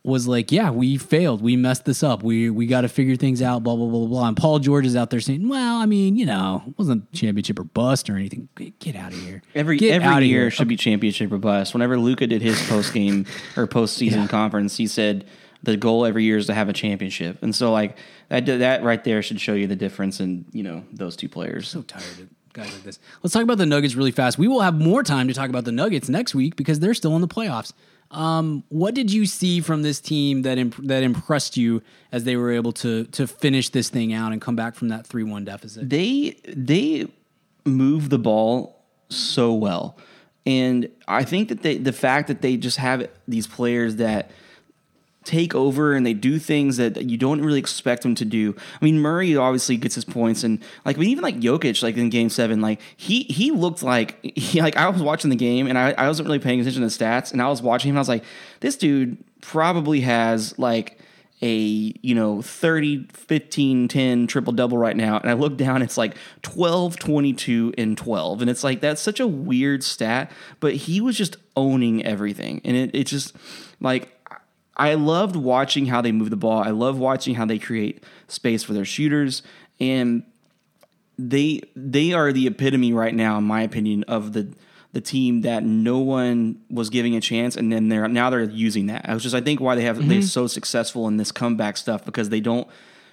was like, "Yeah, we failed. We messed this up. We we got to figure things out." Blah blah blah blah. And Paul George is out there saying, "Well, I mean, you know, it wasn't championship or bust or anything. Get, get out of here. Every Get every year here." should be championship or bust. Whenever Luka did his post game or post season Yeah. conference, he said the goal every year is to have a championship. And so like that that right there should show you the difference in you know those two players. so tired of guys like this. Let's talk about the Nuggets really fast. We will have more time to talk about the Nuggets next week because they're still in the playoffs. Um, what did you see from this team that imp- that impressed you as they were able to to finish this thing out and come back from that three one deficit? they they move the ball so well and i think that they the fact that they just have these players that take over and they do things that you don't really expect them to do. I mean, Murray obviously gets his points, and like, mean, even like Jokic, like in Game Seven, like he he looked like he like I was watching the game and I, I wasn't really paying attention to the stats, and I was watching him, and I was like, this dude probably has like a you know 30 15 10 triple double right now. And i look down it's like 12 22 and 12 and it's like that's such a weird stat but he was just owning everything. And it, it just like I loved watching how they move the ball. I love watching how they create space for their shooters, and they they are the epitome right now, in my opinion, of the the team that no one was giving a chance, and then they're now they're using that. Which is I think why they have they're mm-hmm. so successful in this comeback stuff because they don't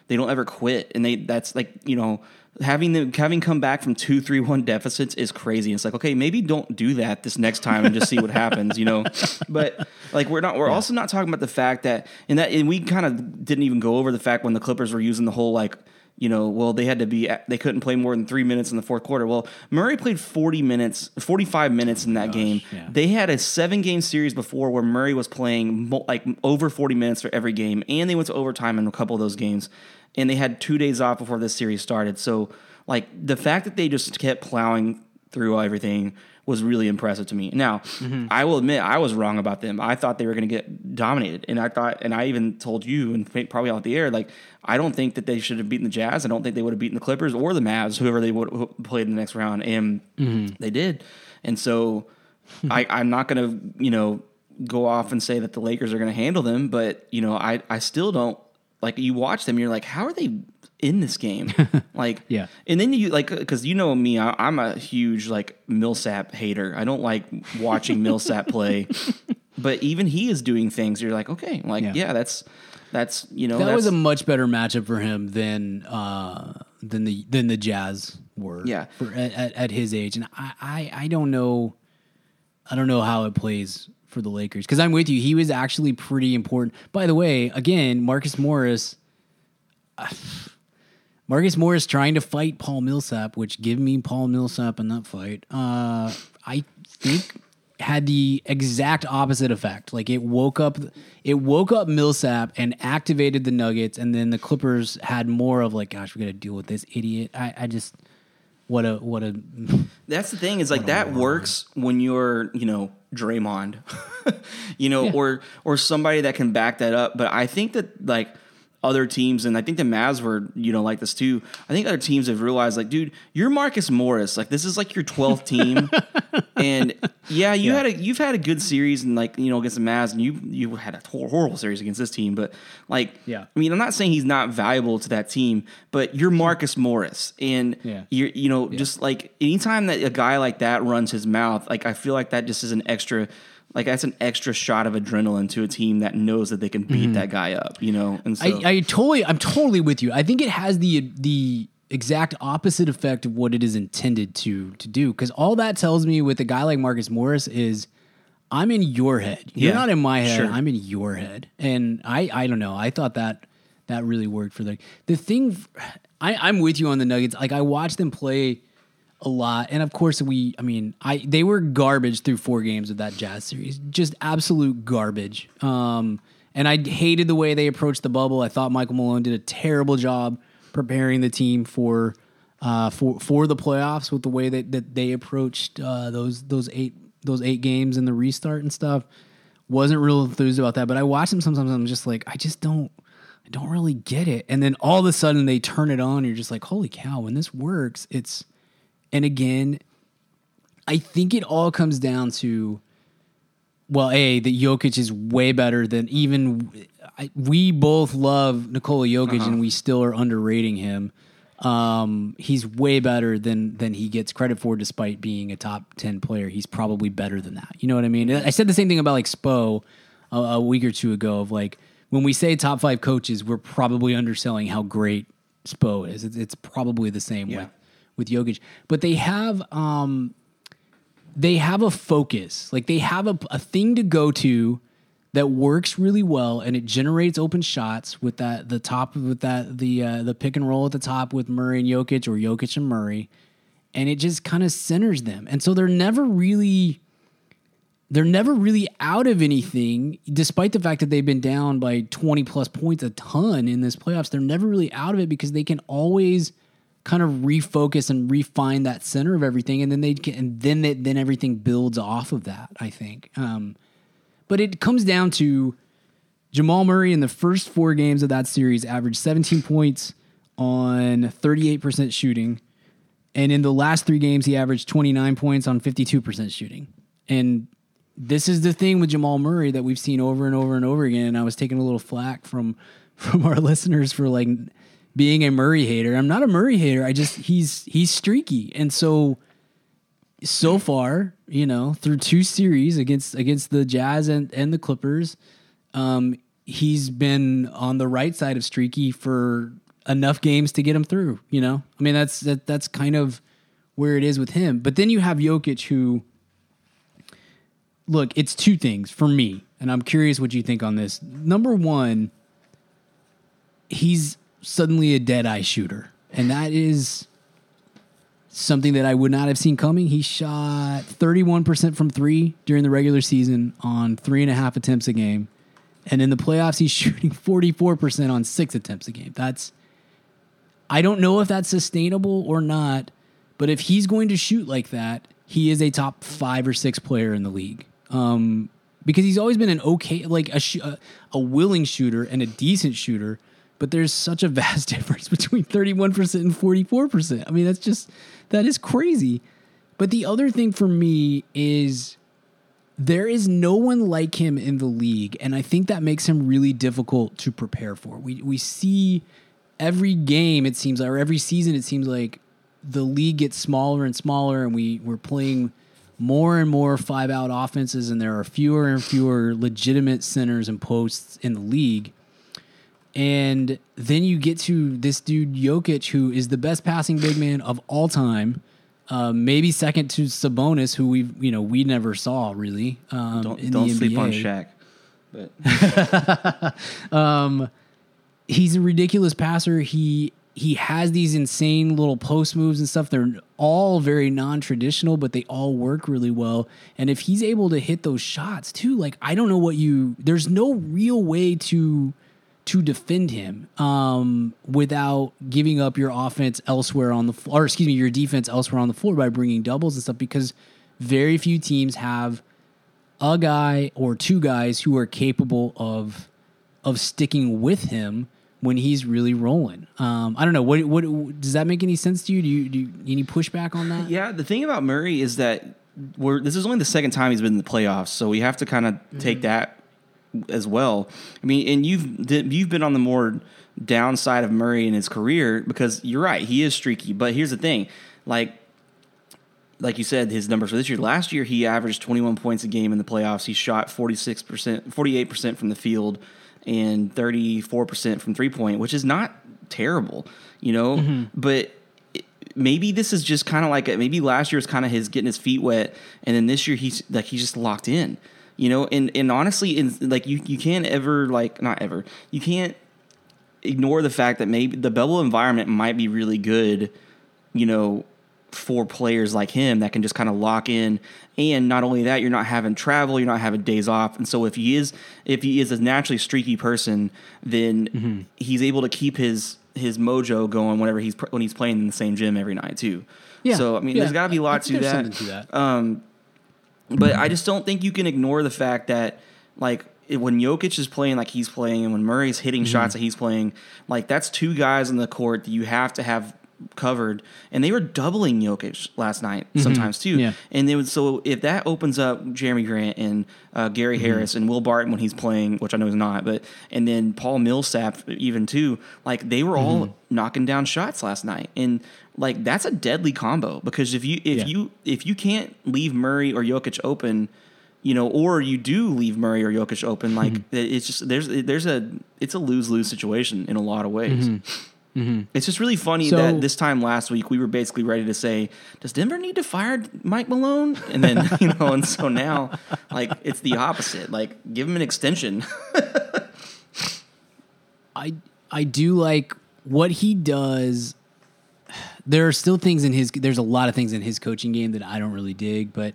they don't ever quit, and they that's like you know having them having come back from two three one deficits is crazy. It's like okay, maybe don't do that this next time and just see what happens, you know. But like we're not we're also not talking about the fact that and that and we kind of didn't even go over the fact when the Clippers were using the whole like you know, well, they had to be, they couldn't play more than three minutes in the fourth quarter. Well, Murray played 40 minutes, 45 minutes in that game. yeah. They had a seven game series before where Murray was playing mo- like over 40 minutes for every game, and they went to overtime in a couple of those games. And they had two days off before this series started. So, like, the fact that they just kept plowing through everything was really impressive to me. Now, Mm-hmm. I will admit I was wrong about them. I thought they were going to get dominated, and I thought, and I even told you, and probably out the air, like I don't think that they should have beaten the Jazz. I don't think they would have beaten the Clippers or the Mavs, whoever they would have played in the next round, and Mm-hmm. they did. And so, I, I'm not going to, you know, go off and say that the Lakers are going to handle them, but you know, I, I still don't like. You watch them, you're like, how are they? In this game, like, Yeah. and then you like because you know me, I, I'm a huge like Millsap hater. I don't like watching Millsap play, but even he is doing things. You're like, okay, like Yeah. yeah, that's that's you know That was a much better matchup for him than uh, than the than the Jazz were. Yeah. for, at, at, at his age, and I, I I don't know, I don't know how it plays for the Lakers because I'm with you. He was actually pretty important. By the way, again, Marcus Morris. Marcus Morris trying to fight Paul Millsap, which give me Paul Millsap in that fight. Uh, I think had the exact opposite effect. Like it woke up, it woke up Millsap and activated the Nuggets, and then the Clippers had more of like, gosh, we got to deal with this idiot. I, I just what a what a That's the thing is like that works when you're, you know, Draymond, you know, Yeah. or or somebody that can back that up. But I think that like other teams, and I think the Mavs were, you know, like this too. I think other teams have realized, like, dude, you're Marcus Morris. Like, this is like your 12th team, and yeah, you Yeah. had a you've had a good series, and like you know against the Mavs, and you you had a hor- horrible series against this team. But like, Yeah. I mean, I'm not saying he's not valuable to that team, but you're Marcus Morris, and Yeah. you're you know just like anytime that a guy like that runs his mouth, like I feel like that just is an extra. Like that's an extra shot of adrenaline to a team that knows that they can beat mm-hmm. that guy up, you know. And so, I, I totally, I'm totally with you. I think it has the the exact opposite effect of what it is intended to to do. Because all that tells me with a guy like Marcus Morris is, I'm in your head. You're Yeah, not in my head. sure. I'm in your head. And I, I don't know. I thought that that really worked for the the thing. I, I'm with you on the Nuggets. Like I watched them play a lot, and of course we. I mean, I they were garbage through four games of that Jazz series, just absolute garbage. Um, and I hated the way they approached the bubble. I thought Michael Malone did a terrible job preparing the team for uh, for for the playoffs with the way that, that they approached uh, those those eight those eight games and the restart and stuff. Wasn't real enthused about that, but I watch them sometimes. I'm just like, I just don't, I don't really get it. And then all of a sudden they turn it on. you're just like, holy cow! When this works, it's. And again, I think it all comes down to, well, a that Jokic is way better than even. I, we both love Nikola Jokic, Uh-huh. and we still are underrating him. Um, he's way better than than he gets credit for, despite being a top ten player. He's probably better than that. You know what I mean? I said the same thing about like Spo a, a week or two ago. Of like when we say top five coaches, we're probably underselling how great Spo is. It's, it's probably the same Yeah. with with Jokic, but they have um they have a focus. Like they have a, a thing to go to that works really well and it generates open shots with that the top with that the uh, the pick and roll at the top with Murray and Jokic or Jokic and Murray and it just kind of centers them. And so they're never really they're never really out of anything despite the fact that they've been down by 20 plus points a ton in this playoffs. They're never really out of it because they can always kind of refocus and refine that center of everything and then they can and then they, then everything builds off of that, I think. Um but it comes down to Jamal Murray in the first four games of that series averaged 17 points on 38% shooting. And in the last three games, he averaged 29 points on 52% shooting. And this is the thing with Jamal Murray that we've seen over and over and over again. And I was taking a little flack from from our listeners for like being a Murray hater. I'm not a Murray hater. I just he's he's streaky. And so so far, you know, through two series against against the Jazz and, and the Clippers, um, he's been on the right side of streaky for enough games to get him through. You know, I mean that's that, that's kind of where it is with him. But then you have Jokic, who look, it's two things for me, and I'm curious what you think on this. Number one, he's suddenly a dead eye shooter, and that is something that I would not have seen coming. He shot 31% from three during the regular season on three and a half attempts a game. And in the playoffs, he's shooting 44% on six attempts a game. That's, I don't know if that's sustainable or not, but if he's going to shoot like that, he is a top five or six player in the league. Um, because he's always been an okay, like a, sh- a, a willing shooter and a decent shooter, but there's such a vast difference between 31% and 44%. I mean, that's just, that is crazy. But the other thing for me is there is no one like him in the league, and I think that makes him really difficult to prepare for. We we see every game it seems like, or every season it seems like the league gets smaller and smaller, and we we're playing more and more five out offenses, and there are fewer and fewer legitimate centers and posts in the league. And then you get to this dude Jokic, who is the best passing big man of all time. Uh, maybe second to Sabonis, who we you know we never saw really. Um, Don't don't sleep on NBA. Shaq. But He's a ridiculous passer. He he has these insane little post moves and stuff. They're all very non traditional, but they all work really well. And if he's able to hit those shots too, like I don't know what you. There's no real way to to defend him um, without giving up your offense elsewhere on the floor, or excuse me, your defense elsewhere on the floor by bringing doubles and stuff. Because very few teams have a guy or two guys who are capable of of sticking with him when he's really rolling. Um, I don't know. What what does that make any sense to you? Do you do you, any pushback on that? Yeah, the thing about Murray is that we're this is only the second time he's been in the playoffs, so we have to kind of take that as well. I mean, and you've you've been on the more downside of Murray in his career because you're right, he is streaky. But here's the thing, like like you said, his numbers for this year. Last year, he averaged 21 points a game in the playoffs. He shot 46 percent, 48 percent from the field, and 34 percent from three point, which is not terrible, you know. Mm-hmm. But maybe this is just kind of like a, maybe last year was kind of his getting his feet wet, and then this year he's like he's just locked in, you know. And and honestly, in like you you can't ever like not ever you can't ignore the fact that maybe the bubble environment might be really good, you know, for players like him that can just kind of lock in. And not only that, you're not having travel, you're not having days off. And so if he is if he is a naturally streaky person, then Mm-hmm. he's able to keep his his mojo going whenever he's when he's playing in the same gym every night too. Yeah. So I mean, Yeah. there's got to be a lot to that. to that. Um, but I just don't think you can ignore the fact that like when Jokic is playing like he's playing, and when Murray's hitting Mm-hmm. shots that he's playing, like that's two guys on the court that you have to have covered, and they were doubling Jokic last night sometimes too. Mm-hmm. Yeah. And they would so if that opens up Jerami Grant and uh, Gary Mm-hmm. Harris and Will Barton when he's playing, which I know he's not, but and then Paul Millsap even too, like they were all Mm-hmm. knocking down shots last night, and like that's a deadly combo because if you if Yeah. you if you can't leave Murray or Jokic open, you know, or you do leave Murray or Jokic open, like Mm-hmm. it's just there's there's a it's a lose lose situation in a lot of ways. It's just really funny Mm-hmm. So- that this time last week we were basically ready to say, "Does Denver need to fire Mike Malone?" And then you know, and so now, like it's the opposite. Like give him an extension. I I do like what he does. There are still things in his. There's a lot of things in his coaching game that I don't really dig, but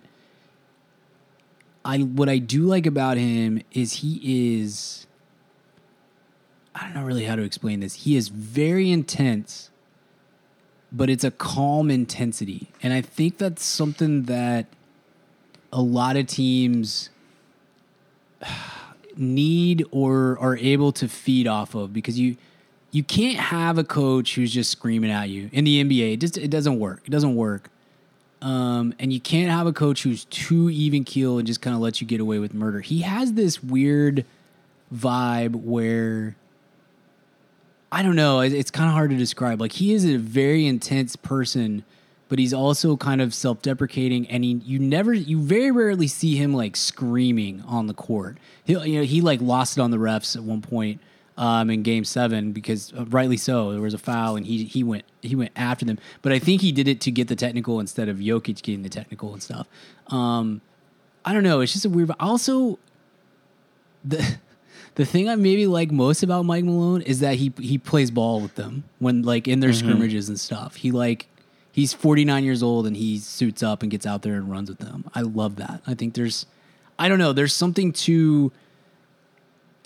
I what I do like about him is he is. I don't know really how to explain this. He is very intense, but it's a calm intensity, and I think that's something that a lot of teams need or are able to feed off of because you you can't have a coach who's just screaming at you in the NBA. It just it doesn't work. It doesn't work. Um, and you can't have a coach who's too even keel and just kind of lets you get away with murder. He has this weird vibe where I don't know. it- It's kind of hard to describe. Like he is a very intense person, but he's also kind of self-deprecating, and he you never you very rarely see him like screaming on the court. He you know he like lost it on the refs at one point um, in Game Seven because uh, rightly so there was a foul and he he went he went after them. But I think he did it to get the technical instead of Jokic getting the technical and stuff. Um, I don't know. It's just a weird. Also, the the thing I maybe like most about Mike Malone is that he he plays ball with them when like in their scrimmages and stuff. He like he's 49 years old and he suits up and gets out there and runs with them. I love that. I think there's I don't know, there's something to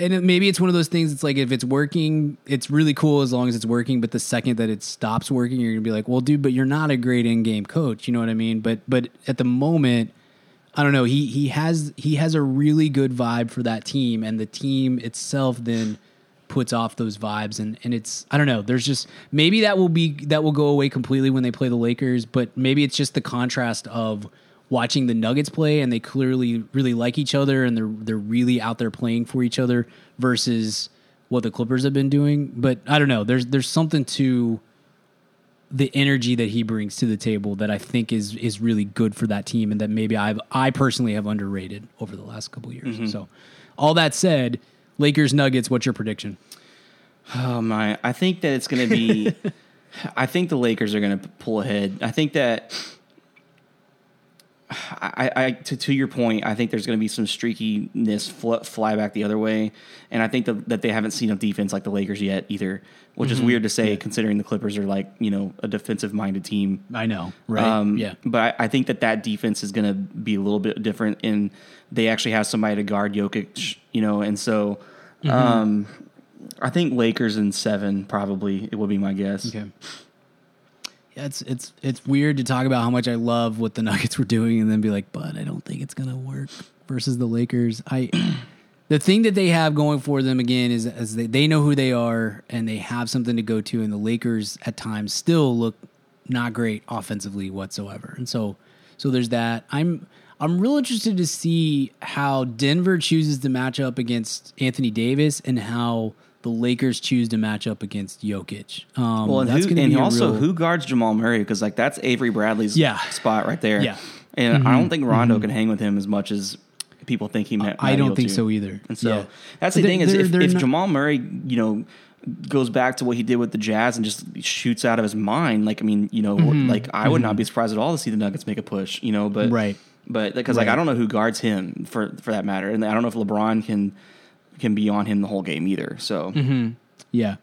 and it, maybe it's one of those things it's like if it's working, it's really cool as long as it's working, but the second that it stops working, you're to be like, "Well, dude, but you're not a great in-game coach." You know what I mean? But but at the moment, I don't know. He he has he has a really good vibe for that team, and the team itself then puts off those vibes, and and it's I don't know. There's just maybe that will be that will go away completely when they play the Lakers, but maybe it's just the contrast of watching the Nuggets play, and they clearly really like each other, and they're they're really out there playing for each other versus what the Clippers have been doing. But I don't know. There's there's something to the energy that he brings to the table that I think is is really good for that team and that maybe I've I personally have underrated over the last couple years. Mm-hmm. So all that said, Lakers Nuggets, what's your prediction? Oh my! I think that it's going to be. I think the Lakers are going to pull ahead. I think that. I, I to, to your point, I think there's going to be some streakiness fl- fly back the other way, and I think that, that they haven't seen a defense like the Lakers yet either, which is weird to say considering the Clippers are like you know a defensive minded team. I know, right? Um, yeah. But I, I think that that defense is going to be a little bit different, and they actually have somebody to guard Jokic, you know, and so Mm-hmm. um, I think Lakers in seven probably it would be my guess. Okay. Yeah, it's it's it's weird to talk about how much I love what the Nuggets were doing and then be like, but I don't think it's gonna work versus the Lakers. I the thing that they have going for them again is as they, they know who they are and they have something to go to, and the Lakers at times still look not great offensively whatsoever. And so so there's that. I'm I'm real interested to see how Denver chooses to match up against Anthony Davis and how the Lakers choose to match up against Jokic. Um, Well, and, that's who, and be also real- who guards Jamal Murray because like that's Avery Bradley's Yeah. spot right there. Yeah. Mm-hmm. and I don't think Rondo can hang with him as much as people think he might. I don't think to. so either. And so Yeah. that's But the thing is if, if not- Jamal Murray, you know, goes back to what he did with the Jazz and just shoots out of his mind, like I mean, you know, like I would not be surprised at all to see the Nuggets make a push, you know, but Mm-hmm. Right. but because like I don't know who guards him for for that matter, and I don't know if LeBron can can be on him the whole game either. So Mm-hmm. Yeah.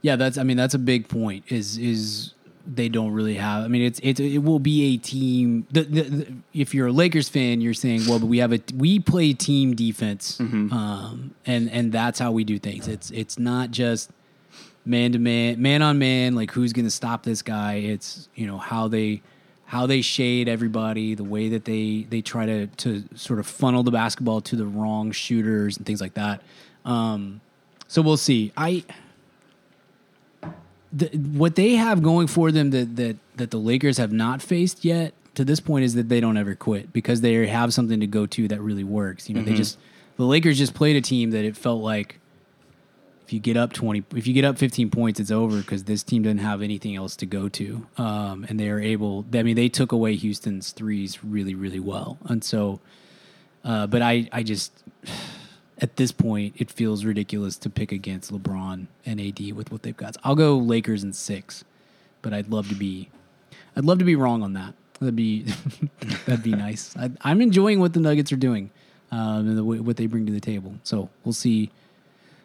Yeah, that's. I mean, that's a big point. Is is they don't really have. I mean, it's it's it will be a team. The, the, the, if you're a Lakers fan, you're saying, well, but we have a we play team defense, um, and and that's how we do things. It's it's not just man to man, man on man. Like who's going to stop this guy? It's you know how they how they shade everybody, the way that they they try to to sort of funnel the basketball to the wrong shooters and things like that. Um, so we'll see. I the, what they have going for them that that that the Lakers have not faced yet to this point is that they don't ever quit because they have something to go to that really works. You know, they just the Lakers just played a team that it felt like if you get up 20 if you get up 15 points it's over because this team doesn't have anything else to go to. Um, and they are able i mean they took away houston's threes really really well. And so uh, but i i just at this point it feels ridiculous to pick against lebron and ad with what they've got. So i'll go lakers in six but i'd love to be i'd love to be wrong on that. That'd be that'd be nice. I, i'm enjoying what the nuggets are doing um, and the, what they bring to the table. So we'll see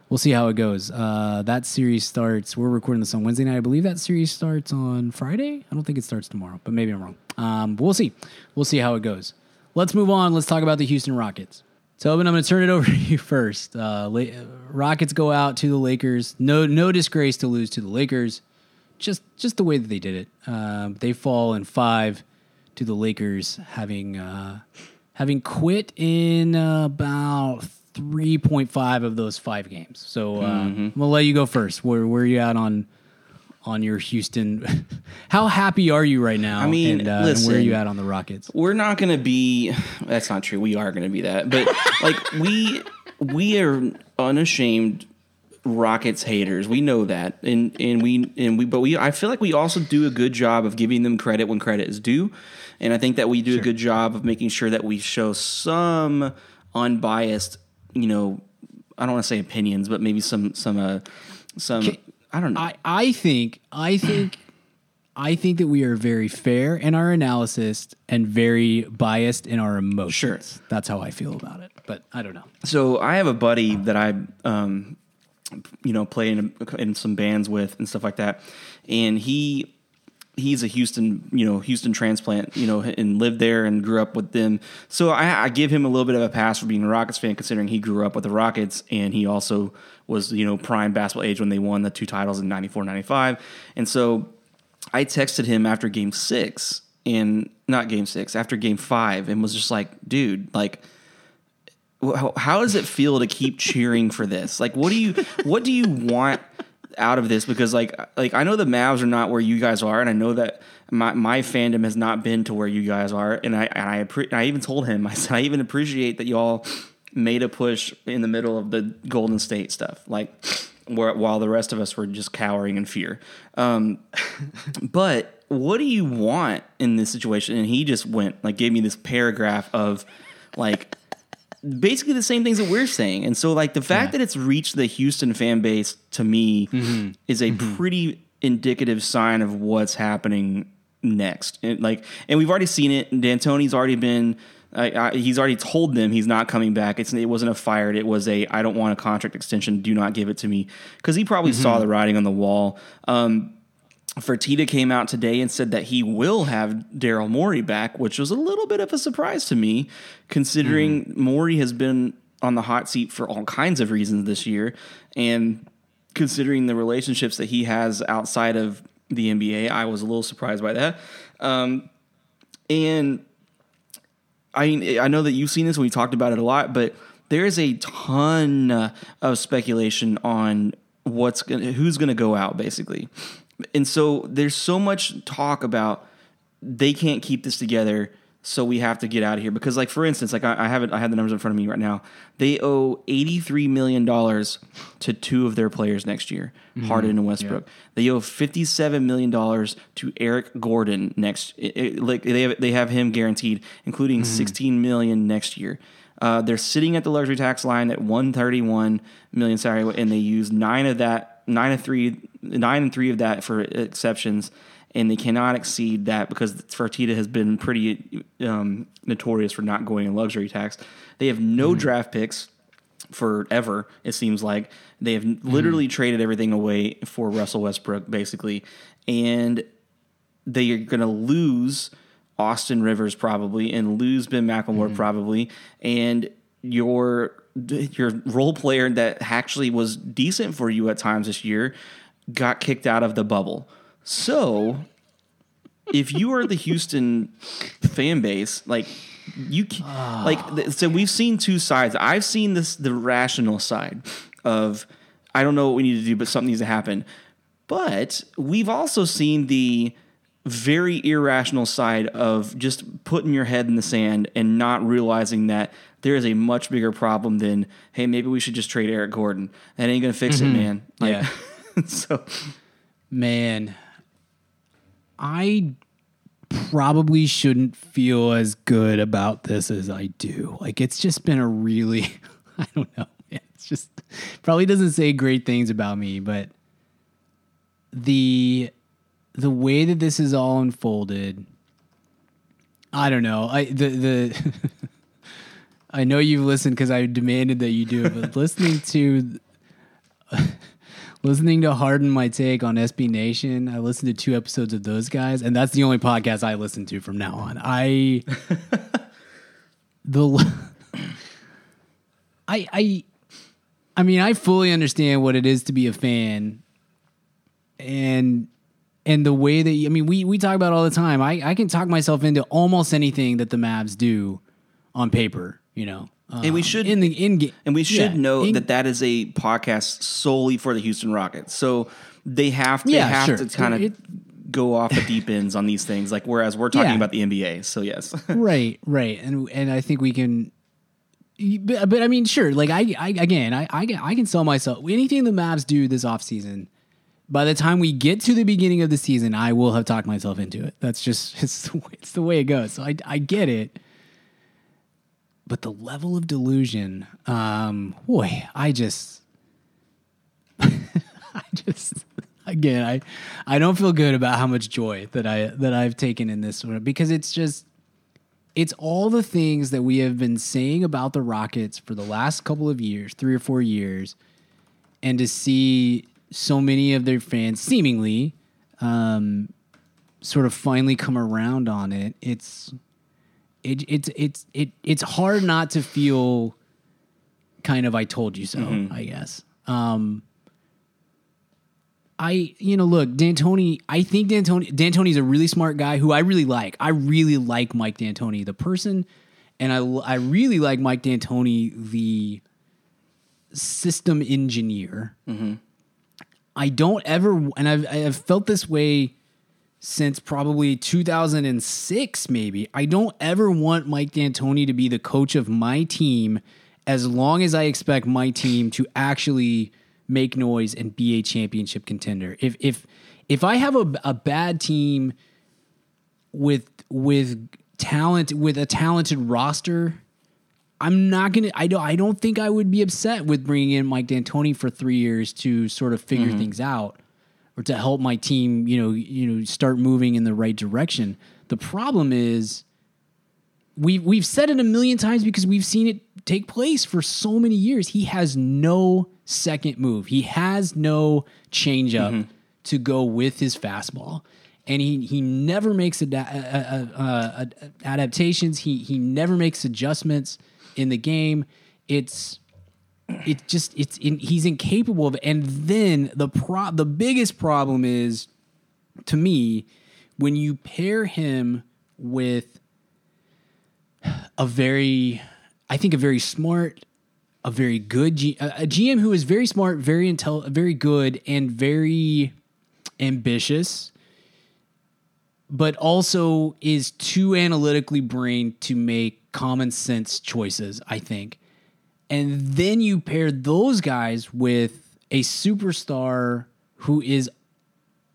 we'll see how it goes. Uh, that series starts. We're recording this on Wednesday night. I believe that series starts on Friday. I don't think it starts tomorrow, but maybe I'm wrong. Um, we'll see. We'll see how it goes. Let's move on. Let's talk about the Houston Rockets. Tobin, I'm going to turn it over to you first. Uh, La- Rockets go out to the Lakers. No, no disgrace to lose to the Lakers. Just, just the way that they did it. Um, they fall in five to the Lakers, having uh, having quit in uh, about 3.5 of those five games. So uh, I'm gonna let you go first. Where where are you at on on your Houston? How happy are you right now? I mean, and, uh, and where are you at on the Rockets? we're not going to be that's not true we are going to be that but like we we are unashamed rockets haters we know that and and we and we but we i feel like we also do a good job of giving them credit when credit is due and i think that we do a good job of making sure that we show some unbiased you know i don't want to say opinions but maybe some some uh some i don't know I, I think I think I think that we are very fair in our analysis and very biased in our emotions. Sure. That's how I feel about it. But I don't know. So I have a buddy that I, um, you know, play in, in some bands with and stuff like that, and he he's a Houston, you know, Houston transplant, you know, and lived there and grew up with them. So I, I give him a little bit of a pass for being a Rockets fan, considering he grew up with the Rockets and he also was, you know, prime basketball age when they won the two titles in 94, 95. And so I texted him after game six and not game six, after game five and was just like, dude, like, how, how does it feel to keep cheering for this? Like, what do you what do you want out of this? Because like like I know the Mavs are not where you guys are, and I know that my my fandom has not been to where you guys are, and I and I appre- I even told him I said I even appreciate that y'all made a push in the middle of the Golden State stuff, like where while the rest of us were just cowering in fear. Um, but what do you want in this situation? And he just went like gave me this paragraph of like basically the same things that we're saying. And so like the fact that it's reached the Houston fan base to me mm-hmm. is a mm-hmm. pretty indicative sign of what's happening next. And like and we've already seen it. D'Antoni's already been I, I, he's already told them he's not coming back. It's, it wasn't a fired. It was a I don't want a contract extension. Do not give it to me because he probably saw mm-hmm. the writing on the wall. Um, Fertitta came out today and said that he will have Daryl Morey back, which was a little bit of a surprise to me, considering Morey has been on the hot seat for all kinds of reasons this year, and considering the relationships that he has outside of the NBA, I was a little surprised by that. Um, and I mean, I know that you've seen this. We talked about it a lot, but there is a ton of speculation on what's gonna, who's going to go out, basically. And so there's so much talk about they can't keep this together, so we have to get out of here. Because, like for instance, like I, I have it, I have the numbers in front of me right now. They owe 83 million dollars to two of their players next year, Harden and Westbrook. They owe 57 million dollars to Eric Gordon next. it- it- like they have, they have him guaranteed, including 16 million next year. Uh, they're sitting at the luxury tax line at 131 million salary, and they use nine of that, nine of three, nine and three of that for exceptions, and they cannot exceed that because Fertitta has been pretty um, notorious for not going in luxury tax. They have no mm-hmm. draft picks. forever. It seems like they have mm-hmm. literally traded everything away for Russell Westbrook, basically, and they are going to lose Austin Rivers probably and lose Ben McLemore mm-hmm. probably, and your your role player that actually was decent for you at times this year got kicked out of the bubble. So, if you are the Houston fan base, like you, ca- like th- so, we've seen two sides. I've seen this the rational side of I don't know what we need to do, but something needs to happen. But we've also seen the very irrational side of just putting your head in the sand and not realizing that there is a much bigger problem than hey maybe we should just trade Eric Gordon. That ain't gonna fix it, mm-hmm. man. Like, Yeah. so Man, I probably shouldn't feel as good about this as I do. Like it's just been a really I don't know. It's just probably doesn't say great things about me, but the the way that this is all unfolded I don't know. I the the I know you've listened because I demanded that you do it, but listening to listening to Harden My Take on SB Nation, I listened to two episodes of those guys, and that's the only podcast I listen to from now on. I the I I I mean, I fully understand what it is to be a fan, and and the way that I mean, we we talk about it all the time. I I can talk myself into almost anything that the Mavs do on paper. You know, And we Um, should- in the in game, And we should Yeah, note in- that that is a podcast solely for the Houston Rockets. So they have to Yeah, have sure. to kind of It- go off the deep ends on these things. Like whereas we're talking Yeah. about the NBA. So yes, right, right, and and I think we can. But, but I mean, sure. Like I, I again, I, I, can- I can sell myself anything the Mavs do this offseason. By the time we get to the beginning of the season, I will have talked myself into it. That's just it's the way, it's the way it goes. So I I get it. But the level of delusion, um, boy, I just, I just, again, I, I don't feel good about how much joy that I that I've taken in this one because it's just, it's all the things that we have been saying about the Rockets for the last couple of years, three or four years, and to see so many of their fans seemingly, um, sort of finally come around on it. It's, it, it's it's it it's hard not to feel kind of I told you so, I guess. Um I you know look, D'Antoni, I think D'Antoni D'Antoni's a really smart guy who I really like. I really like Mike D'Antoni the person and I I really like Mike D'Antoni the system engineer. I don't ever and I've I've felt this way since probably 2006 maybe. I don't ever want Mike D'Antoni to be the coach of my team as long as I expect my team to actually make noise and be a championship contender. If if if I have a, a bad team with with talent with a talented roster, I'm not gonna. I don't. I don't think I would be upset with bringing in Mike D'Antoni for three years to sort of figure mm-hmm. things out, or to help my team. You know, you know, start moving in the right direction. The problem is, we've we've said it a million times because we've seen it take place for so many years. He has no second move. He has no changeup to go with his fastball. And he, he never makes uh, uh, uh, uh, adaptations. He he never makes adjustments in the game. It's it just it's in, he's incapable of. And then the pro the biggest problem is to me when you pair him with a very I think a very smart a very good G, a, a GM who is very smart, very intel, very good and very ambitious but also is too analytically brained to make common sense choices, I think. And then you pair those guys with a superstar who is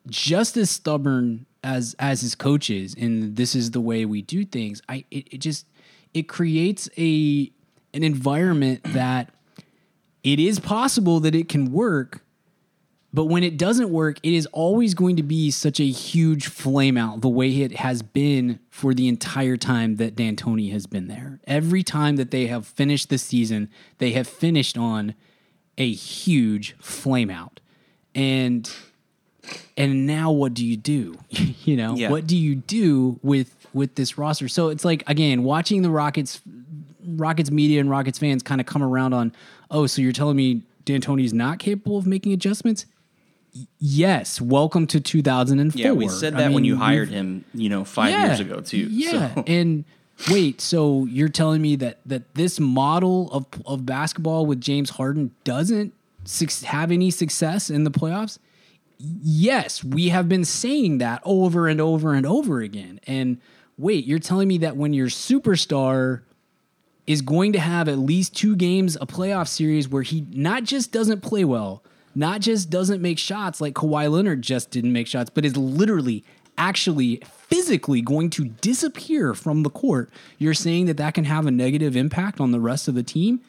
just as stubborn as as his coach is, and this is the way we do things. I it, it just it creates a an environment that it is possible that it can work, but when it doesn't work, it is always going to be such a huge flame out the way it has been for the entire time that D'Antoni has been there. Every time that they have finished the season, they have finished on a huge flame out. And and now what do you do? you know, Yeah. what do you do with with this roster? So it's like again, watching the Rockets Rockets media and Rockets fans kind of come around on, oh, so you're telling me D'Antoni's not capable of making adjustments? Yes. Welcome to 2004. Yeah, we said I that when you hired him, you know, five years ago too. Yeah, So. and wait, so you're telling me that that this model of of basketball with James Harden doesn't have any success in the playoffs? Yes, we have been saying that over and over and over again. And wait, you're telling me that when your superstar is going to have at least two games, a playoff series where he not just doesn't play well, not just doesn't make shots like Kawhi Leonard just didn't make shots, but is literally actually physically going to disappear from the court. You're saying that that can have a negative impact on the rest of the team?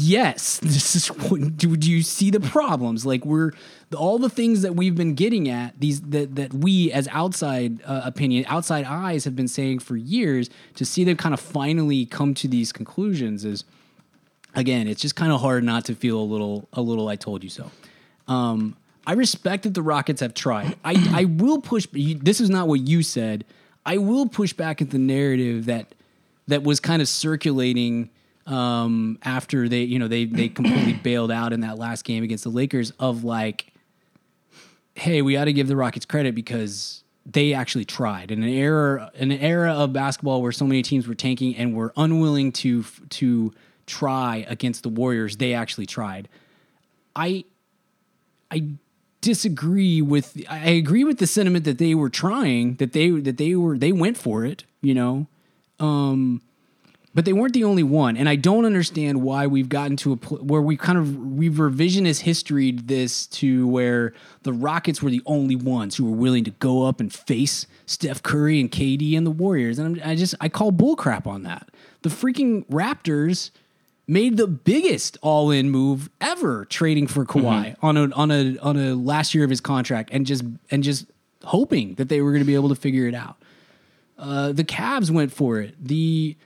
Yes, this is what do, do you see the problems? Like we're all the things that we've been getting at these that that we as outside uh, opinion, outside eyes have been saying for years. To see them kind of finally come to these conclusions is again, it's just kind of hard not to feel a little a little I told you so. Um, I respect that the Rockets have tried. I I will push. This is not what you said. I will push back at the narrative that that was kind of circulating um, after they you know they they completely bailed out in that last game against the Lakers of like, hey, we got to give the Rockets credit because they actually tried in an era an era of basketball where so many teams were tanking and were unwilling to to try against the Warriors. They actually tried. I I disagree with I agree with the sentiment that they were trying that they that they were they went for it, you know. Um but they weren't the only one and I don't understand why we've gotten to a pl- where we kind of we've revisionist historied this to where the Rockets were the only ones who were willing to go up and face Steph Curry and KD and the Warriors and I'm, I just I call bullcrap on that. The freaking Raptors made the biggest all-in move ever trading for Kawhi on a on a on a last year of his contract and just and just hoping that they were going to be able to figure it out. Uh, the Cavs went for it. The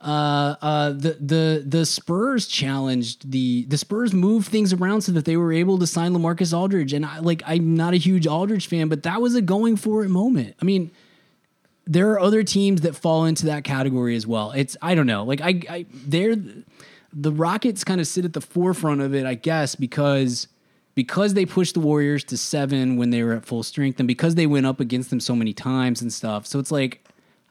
uh, uh, the the the Spurs challenged the the Spurs moved things around so that they were able to sign LaMarcus Aldridge. And I like I'm not a huge Aldridge fan, but that was a going for it moment. I mean, there are other teams that fall into that category as well. It's I don't know. Like I, I they're the Rockets kind of sit at the forefront of it, I guess, because because they pushed the Warriors to seven when they were at full strength, and because they went up against them so many times and stuff. So it's like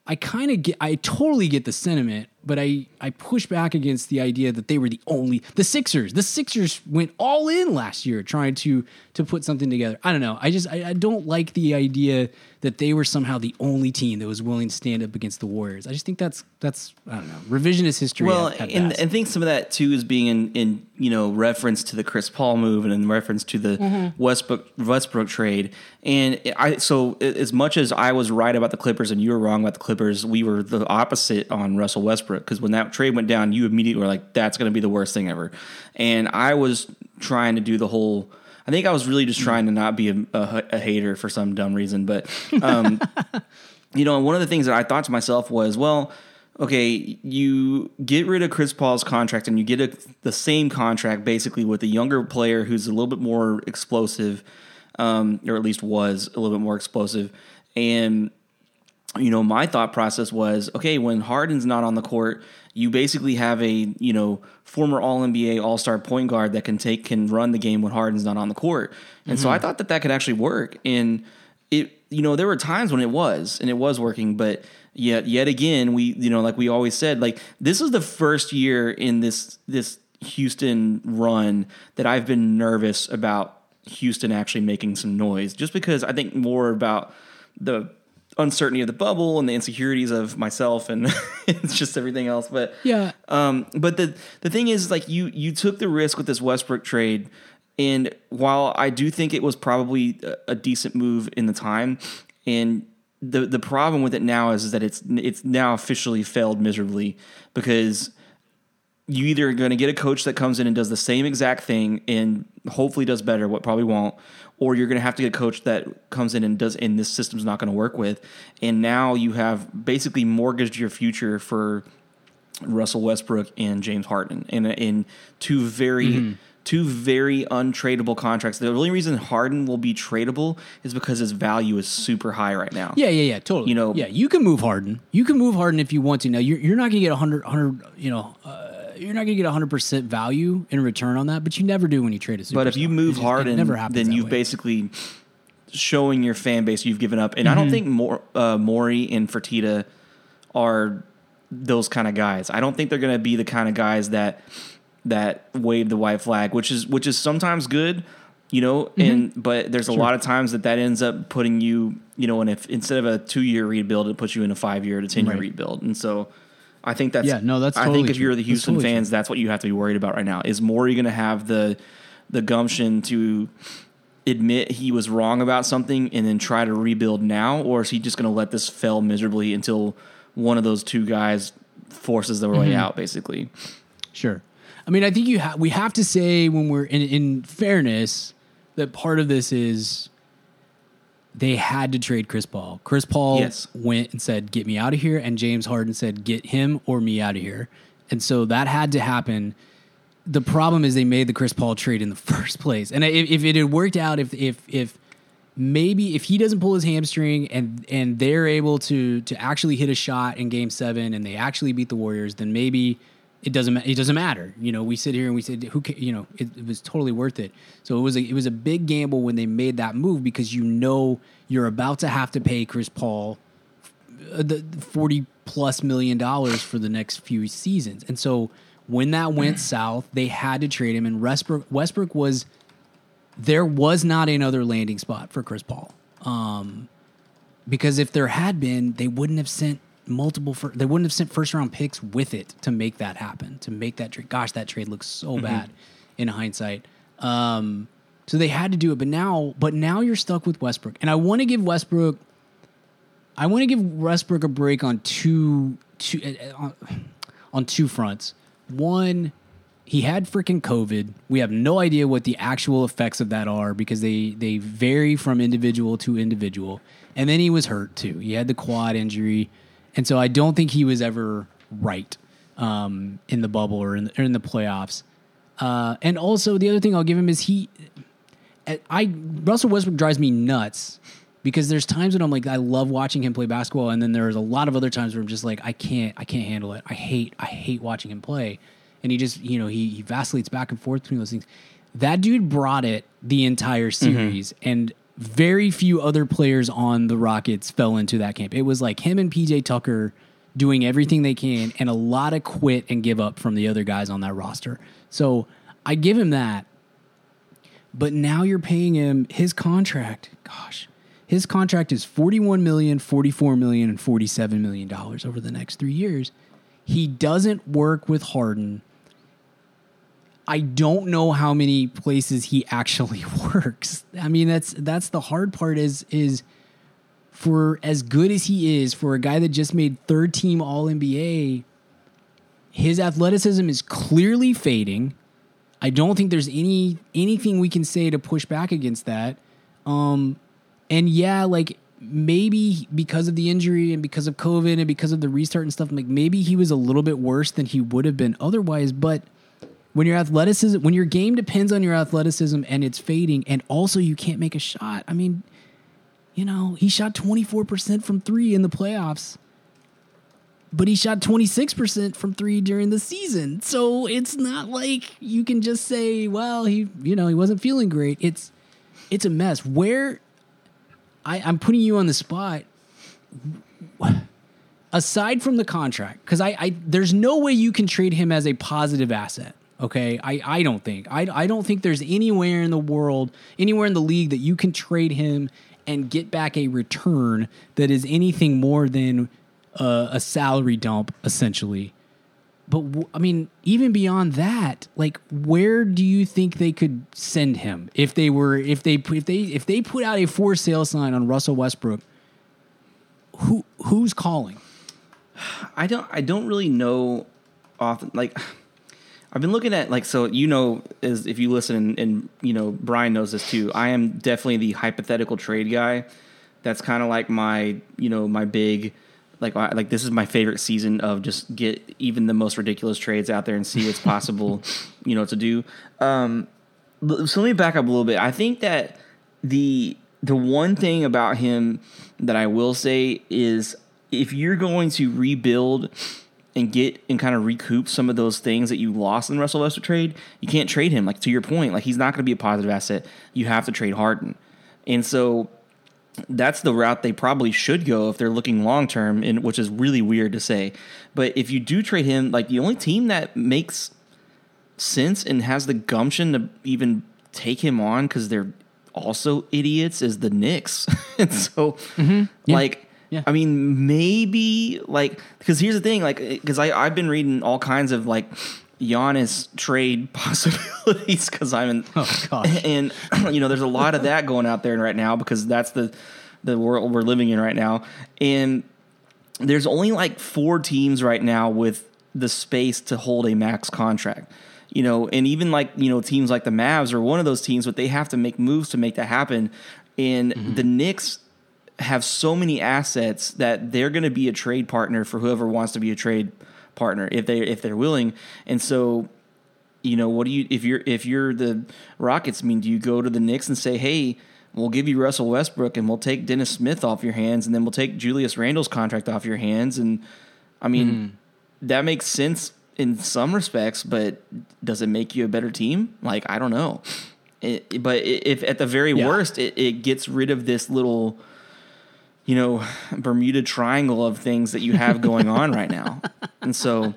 I kind of get, I totally get the sentiment, but I I push back against the idea that they were the only the Sixers. The Sixers went all in last year trying to to put something together. I don't know. I just I, I don't like the idea that they were somehow the only team that was willing to stand up against the Warriors. I just think that's that's I don't know revisionist history. Well, and best. I think some of that too is being in, in you know reference to the Chris Paul move and in reference to the Mm-hmm. Westbrook Westbrook trade. And I so as much as I was right about the Clippers and you were wrong about the Clippers, we were the opposite on Russell Westbrook because when that trade went down, you immediately were like, "That's going to be the worst thing ever." And I was trying to do the whole. I think I was really just trying to not be a, a, a hater for some dumb reason, but um, you know, one of the things that I thought to myself was, well, okay, you get rid of Chris Paul's contract and you get a, the same contract basically with a younger player who's a little bit more explosive, um, or at least was a little bit more explosive. And, you know, my thought process was, okay, when Harden's not on the court, you basically have a, you know, former All NBA All Star point guard that can take, can run the game when Harden's not on the court. And so mm-hmm. I thought that that could actually work. And, it you know there were times when it was and it was working but yet yet again we you know like we always said like this is the first year in this this Houston run that I've been nervous about Houston actually making some noise just because I think more about the uncertainty of the bubble and the insecurities of myself and it's just everything else. But yeah, um, but the the thing is, like you you took the risk with this Westbrook trade, and while I do think it was probably a, a decent move in the time, and the the problem with it now is, is that it's it's now officially failed miserably because you either are going to get a coach that comes in and does the same exact thing and hopefully does better, what probably won't, or you're going to have to get a coach that comes in and does and this system's not going to work with. And now you have basically mortgaged your future for Russell Westbrook and James Harden in in two very Mm-hmm. two very untradeable contracts. The only reason Harden will be tradable is because his value is super high right now. Yeah, yeah, yeah, totally. You know- yeah, you can move Harden. You can move Harden if you want to. Now, you're, you're not going to get 100, 100, you know, uh, you're not going to get 100% value in return on that, but you never do when you trade a superstar. But if you move just- Harden, never happens then you've way. basically showing your fan base you've given up. And I Mm-hmm. don't think Mor- uh, Morey and Fertitta are those kind of guys. I don't think they're going to be the kind of guys that that wave the white flag, which is which is sometimes good, you know. Mm-hmm. And but there's a lot of times that that ends up putting you, you know, and if instead of a two year rebuild, it puts you in a five year to ten year Right. rebuild. And so. I think that's Yeah, no, that's I think if true. you're the That's Houston totally true. fans, that's what you have to be worried about right now. Is Morey going to have the the gumption to admit he was wrong about something and then try to rebuild now, or is he just going to let this fail miserably until one of those two guys forces their Mm-hmm. way out? Basically, Sure. I mean, I think you ha- we have to say when we're in, in fairness that part of this is they had to trade Chris Paul. Chris Paul Yes. went and said, "Get me out of here," and James Harden said, "Get him or me out of here." And so that had to happen. The problem is they made the Chris Paul trade in the first place, and if, if it had worked out, if if if maybe if he doesn't pull his hamstring and and they're able to to actually hit a shot in game 7 and they actually beat the Warriors then maybe it doesn't it doesn't matter you know we sit here and we said who you know it, it was totally worth it so it was a, it was a big gamble when they made that move because you know you're about to have to pay Chris Paul uh, the 40 plus million dollars for the next few seasons. And so when that went south, they had to trade him and Westbrook Westbrook was there was not another landing spot for Chris Paul. Um because if there had been, they wouldn't have sent multiple fir- they wouldn't have sent first round picks with it to make that happen, to make that trade. Gosh, that trade looks so bad in hindsight. Um so they had to do it, but now but now you're stuck with Westbrook. And I want to give Westbrook I want to give Westbrook a break on two, two uh, on, on two fronts. One, he had freaking COVID. We have no idea what the actual effects of that are because they they vary from individual to individual. And then he was hurt too. He had the quad injury, and so I don't think he was ever right um, in the bubble or in the, or in the playoffs. Uh, and also the other thing I'll give him is he I Russell Westbrook drives me nuts because there's times when I'm like I love watching him play basketball, and then there's a lot of other times where I'm just like I can't I can't handle it. I hate I hate watching him play, and he just you know he, he vacillates back and forth between those things. That dude brought it the entire series, and very few other players on the Rockets fell into that camp. It was like him and PJ Tucker doing everything they can, and a lot of quit and give up from the other guys on that roster. So I give him that. But now you're paying him his contract. Gosh, his contract is 41 million, 44 million, and 47 million dollars over the next three years. He doesn't work with Harden. I don't know how many places he actually works. I mean, that's that's the hard part is is for as good as he is for a guy that just made third team all NBA, his athleticism is clearly fading. I don't think there's any anything we can say to push back against that. Um, and yeah, like maybe because of the injury and because of COVID and because of the restart and stuff, like maybe he was a little bit worse than he would have been otherwise. But when your athleticism, when your game depends on your athleticism and it's fading, and also you can't make a shot. I mean, you know, he shot 24% from three in the playoffs but he shot 26% from three during the season. So it's not like you can just say, well, he, you know, he wasn't feeling great. It's, it's a mess. Where I, I'm putting you on the spot, aside from the contract, because I, I, there's no way you can trade him as a positive asset. Okay. I, I don't think, I, I don't think there's anywhere in the world, anywhere in the league that you can trade him and get back a return that is anything more than uh, a salary dump, essentially. But w- I mean, even beyond that, like, where do you think they could send him if they were if they if they if they put out a for sale sign on Russell Westbrook? Who who's calling? I don't I don't really know often like I've been looking at like so you know as if you listen and, and you know Brian knows this too. I am definitely the hypothetical trade guy. That's kind of like my you know my big like I- like this is my favorite season of just get even the most ridiculous trades out there and see what's possible you know to do. Um, so let me back up a little bit. I think that the the one thing about him that I will say is if you're going to rebuild and get and kind of recoup some of those things that you lost in the Russell Westbrook trade, you can't trade him. Like to your point, like he's not going to be a positive asset. You have to trade Harden, and so that's the route they probably should go if they're looking long term, and which is really weird to say. But if you do trade him, like the only team that makes sense and has the gumption to even take him on because they're also idiots is the Knicks. and so, mm-hmm. like, Yeah. I mean, maybe like because here's the thing, like, because I I've been reading all kinds of like Giannis trade possibilities because I'm in. Oh, gosh. And you know, there's a lot of that going out there right now because that's the the world we're living in right now, and there's only like four teams right now with the space to hold a max contract. You know, and even like, you know, teams like the Mavs are one of those teams, but they have to make moves to make that happen. And mm-hmm. the Knicks have so many assets that they're going to be a trade partner for whoever wants to be a trade partner if they if they're willing. And so, you know, what do you if you're if you're the Rockets, I mean, do you go to the Knicks and say, "Hey, we'll give you Russell Westbrook and we'll take Dennis Smith off your hands and then we'll take Julius Randle's contract off your hands." And I mean, hmm. that makes sense in some respects, but does it make you a better team? Like, I don't know. It, but if at the very Yeah. worst, it, it gets rid of this little, you know, Bermuda Triangle of things that you have going on right now. And so,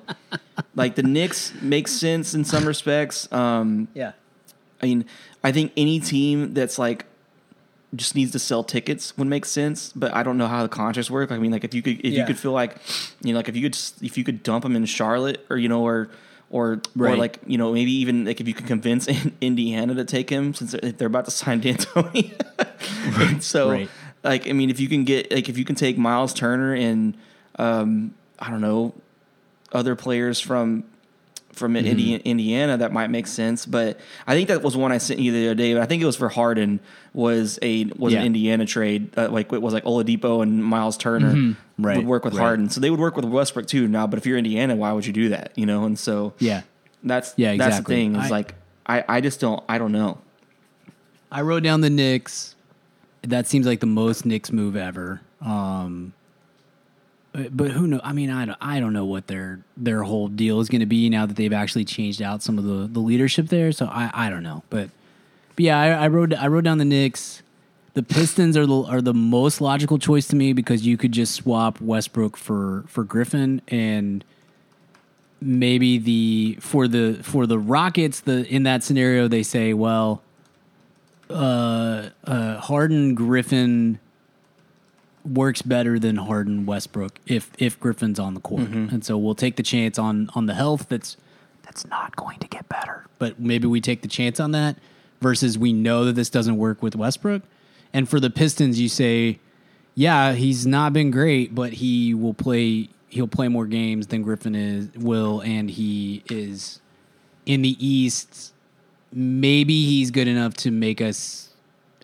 like, the Knicks makes sense in some respects. Um, Yeah. I mean, I think any team that's like just needs to sell tickets would make sense, but I don't know how the contracts work. I mean, like if you could, if you could feel like, you know, like if you could, if you could dump them in Charlotte or you know, or or or like you know, maybe even like if you could convince Indiana to take him since they're, they're about to sign D'Antoni. And so, Right. Like, I mean, if you can get like if you can take Miles Turner and um, I don't know other players from from Mm-hmm. Indi- Indiana that might make sense. But I think that was one I sent you the other day. But I think it was for Harden was a was Yeah. an Indiana trade. Uh, like it was like Oladipo and Miles Turner Mm-hmm. Right, would work with right. Harden, so they would work with Westbrook too. Now, but if you're Indiana, why would you do that? You know, and so Yeah. that's Yeah, that's the exactly. thing. Is I- like I I just don't I don't know. I wrote down the Knicks. That seems like the most Knicks move ever. Um, but, who know? I mean, I don't, I don't know what their their whole deal is going to be now that they've actually changed out some of the, the leadership there. So I, I don't know. But, but yeah, I, I wrote I wrote down the Knicks. The Pistons are the are the most logical choice to me because you could just swap Westbrook for for Griffin and maybe the for the for the Rockets the in that scenario they say well uh, uh, Harden Griffin works better than Harden Westbrook if if Griffin's on the court, and so we'll take the chance on on the health that's that's not going to get better, but maybe we take the chance on that versus we know that this doesn't work with Westbrook, and for the Pistons you say, yeah, he's not been great, but he will play he'll play more games than Griffin is will, and he is in the East maybe he's good enough to make us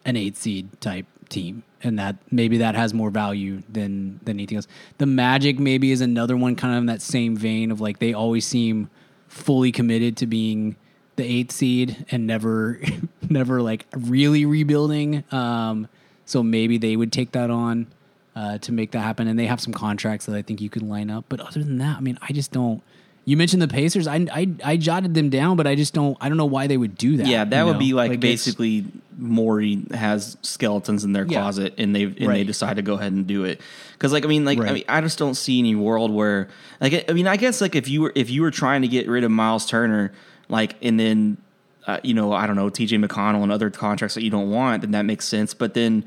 an eight seed type team and that maybe that has more value than than anything else. The magic maybe is another one kind of in that same vein of like they always seem fully committed to being the eighth seed and never never like really rebuilding. Um so maybe they would take that on uh, to make that happen. And they have some contracts that i think you can line up. But other than that i mean i just don't you mentioned the Pacers. I, I I jotted them down, but I just don't. I don't know why they would do that. Yeah, that would know? be like, it's- basically Morey has skeletons in their Yeah. closet and they and they decide to go ahead and do it. Cuz like I mean like I mean I just don't see any world where like I mean I guess like if you were if you were trying to get rid of Miles Turner like and then uh, you know I don't know TJ McConnell and other contracts that you don't want then that makes sense but then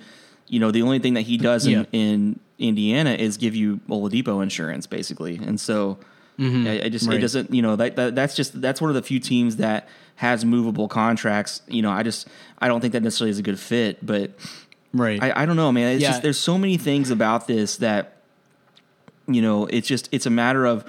you know the only thing that he does Yeah. in, in Indiana is give you Oladipo insurance basically. And so Mm-hmm. I, I just it doesn't you know that, that that's just that's one of the few teams that has movable contracts. You know, I just I don't think that necessarily is a good fit, but right. I, I don't know, man. It's Yeah. just there's so many things about this that you know it's just it's a matter of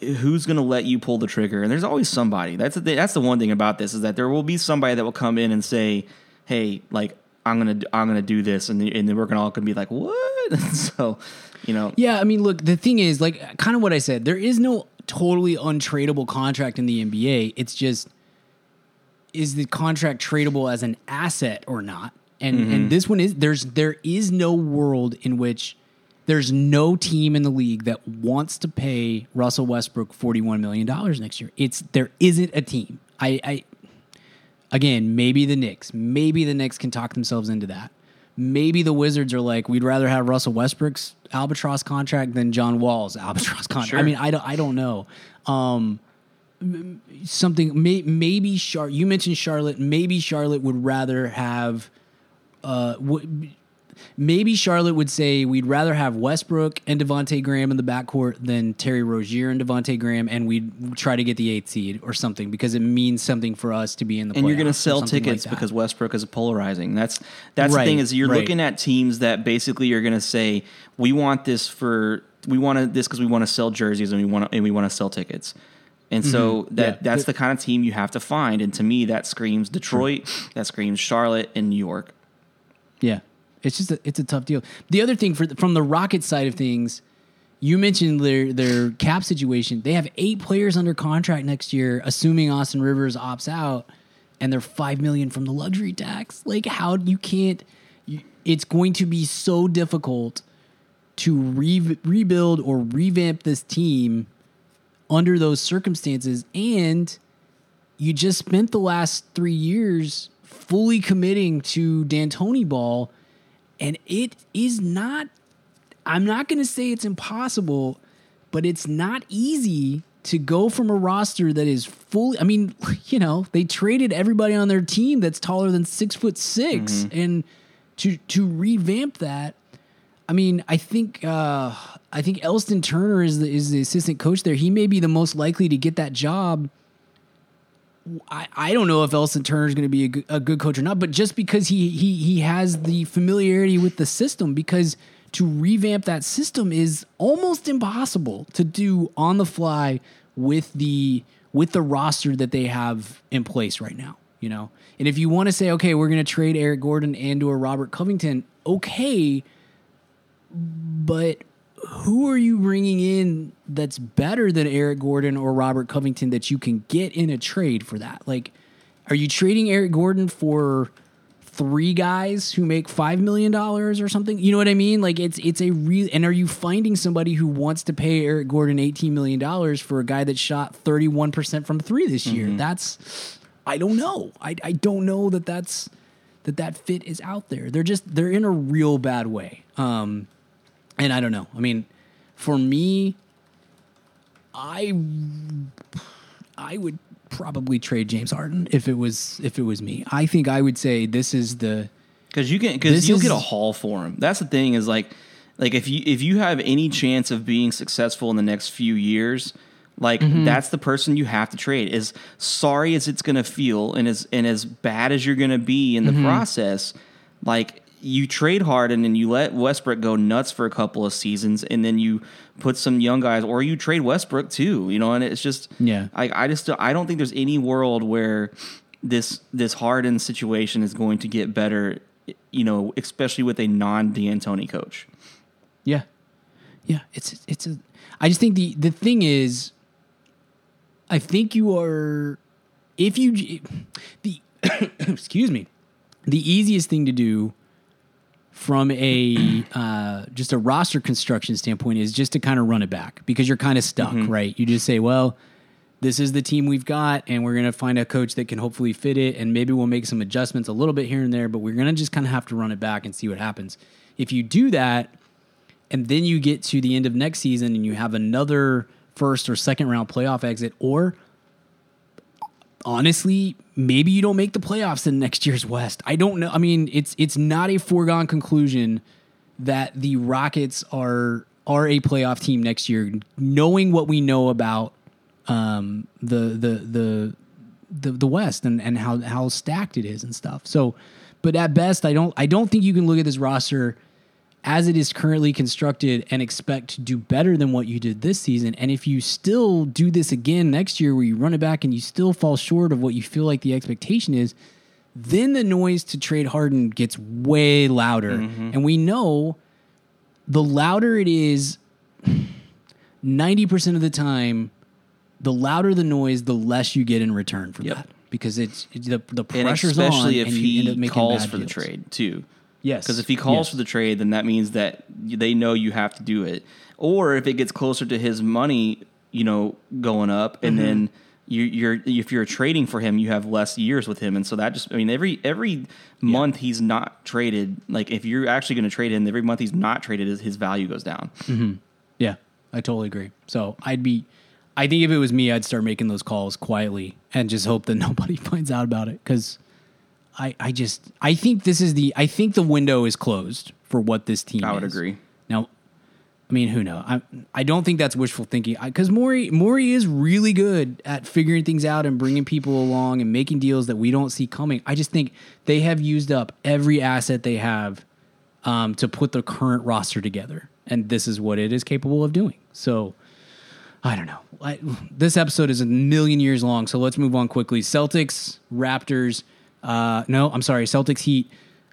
who's going to let you pull the trigger? And there's always somebody. That's the that's the one thing about this is that there will be somebody that will come in and say, "Hey, like I'm gonna I'm gonna do this," and the, and then we're gonna all gonna be like, "What?" so, you know, Yeah, I mean, look, the thing is, like, kind of what I said. There is no totally untradeable contract in the NBA. It's just is the contract tradable as an asset or not? And and mm-hmm. this one is there's there is no world in which there's no team in the league that wants to pay Russell Westbrook forty one million dollars next year. It's there isn't a team. I, I again, maybe the Knicks, maybe the Knicks can talk themselves into that. Maybe the Wizards are like, we'd rather have Russell Westbrook's albatross contract than John Wall's albatross contract. I mean, I don't, I don't know. Um, something may, maybe Char. You mentioned Charlotte. Maybe Charlotte would rather have. Uh, w- maybe Charlotte would say we'd rather have Westbrook and Devonte Graham in the backcourt than Terry Rozier and Devonte Graham, and we'd try to get the eighth seed or something because it means something for us to be in the. and you're going to sell something like tickets because Westbrook is polarizing. That's that's Right, the thing is you're right. looking at teams that basically are going to say we want this for we want this because we want to sell jerseys and we want and we want to sell tickets. And so that Mm-hmm. Yeah. that's the kind of team you have to find. And to me, that screams Detroit, that screams Charlotte, and New York. Yeah, it's just a, it's a tough deal. The other thing for from the Rocket side of things, you mentioned their their cap situation. They have eight players under contract next year, assuming Austin Rivers opts out, and they're five million from the luxury tax. Like how you can't. You, it's going to be so difficult to re- rebuild or revamp this team under those circumstances and you just spent the last three years fully committing to D'Antoni ball, and it is not. I'm not going to say it's impossible, but it's not easy to go from a roster that is fully. I mean, you know, they traded everybody on their team that's taller than six foot 6 and to to revamp that. I mean, I think uh, I think Elston Turner is the is the assistant coach there. He may be the most likely to get that job. I, I don't know if Elston Turner is going to be a good, good coach or not, but just because he he he has the familiarity with the system, because to revamp that system is almost impossible to do on the fly with the with the roster that they have in place right now. You know, and if you want to say, okay, we're going to trade Eric Gordon and or Robert Covington, okay, but who are you bringing in that's better than Eric Gordon or Robert Covington that you can get in a trade for that? Like, are you trading Eric Gordon for three guys who make five million dollars or something? You know what I mean? Like, it's it's a real. And are you finding somebody who wants to pay Eric Gordon eighteen million dollars for a guy that shot thirty one percent from three this year? That's I don't know. I I don't know that that's that that fit is out there. They're just they're in a real bad way. Um, and I don't know. I mean, for me, I I would probably trade James Harden if it was if it was me. I think I would say this is the because you can because you'll is- get a haul for him. That's the thing is like like if you if you have any chance of being successful in the next few years, like mm-hmm. that's the person you have to trade. As sorry as it's going to feel and as and as bad as you're going to be in the mm-hmm. process, like you trade Harden and you let Westbrook go nuts for a couple of seasons, and then you put some young guys, or you trade Westbrook too. You know, and it's just Yeah. I I just I don't think there's any world where this this Harden situation is going to get better. You know, especially with a non D'Antoni coach. yeah yeah it's it's a I just think the the thing is I think you are if you the excuse me the easiest thing to do from a uh, just a roster construction standpoint is just to kind of run it back because you're kind of stuck, right? You just say, well, this is the team we've got, and we're going to find a coach that can hopefully fit it, and maybe we'll make some adjustments a little bit here and there, but we're going to just kind of have to run it back and see what happens. If you do that, and then you get to the end of next season and you have another first or second round playoff exit, or honestly, maybe you don't make the playoffs in next year's West. I don't know. I mean, it's it's not a foregone conclusion that the Rockets are are a playoff team next year, knowing what we know about um, the the the the the West and and how how stacked it is and stuff. So, but at best, I don't I don't think you can look at this roster as it is currently constructed and expect to do better than what you did this season. And if you still do this again next year where you run it back and you still fall short of what you feel like the expectation is, then the noise to trade Harden gets way louder. Mm-hmm. And we know the louder it is, 90% of the time, the louder the noise, the less you get in return for Yep. that. Because it's, it's the, the and pressure's on. especially if and you end up he making calls for the trade too. Yes. Because if he calls Yes. for the trade, then that means that they know you have to do it. Or if it gets closer to his money, you know, going up, and Mm-hmm. then you, you're if you're trading for him, you have less years with him, and so that just I mean every every month he's not traded. Like if you're actually going to trade him, every month he's not traded, his, his value goes down. Yeah, I totally agree. So I'd be, I think if it was me, I'd start making those calls quietly and just hope that nobody finds out about it. Because I, I just, I think this is the, I think the window is closed for what this team. I would is. agree. Now, I mean, who knows? I, I don't think that's wishful thinking because Morey, Morey is really good at figuring things out and bringing people along and making deals that we don't see coming. I just think they have used up every asset they have um, to put the current roster together, and this is what it is capable of doing. So, I don't know. I, this episode is a million years long, so let's move on quickly. Celtics, Raptors. Uh, no, I'm sorry, Celtics Heat.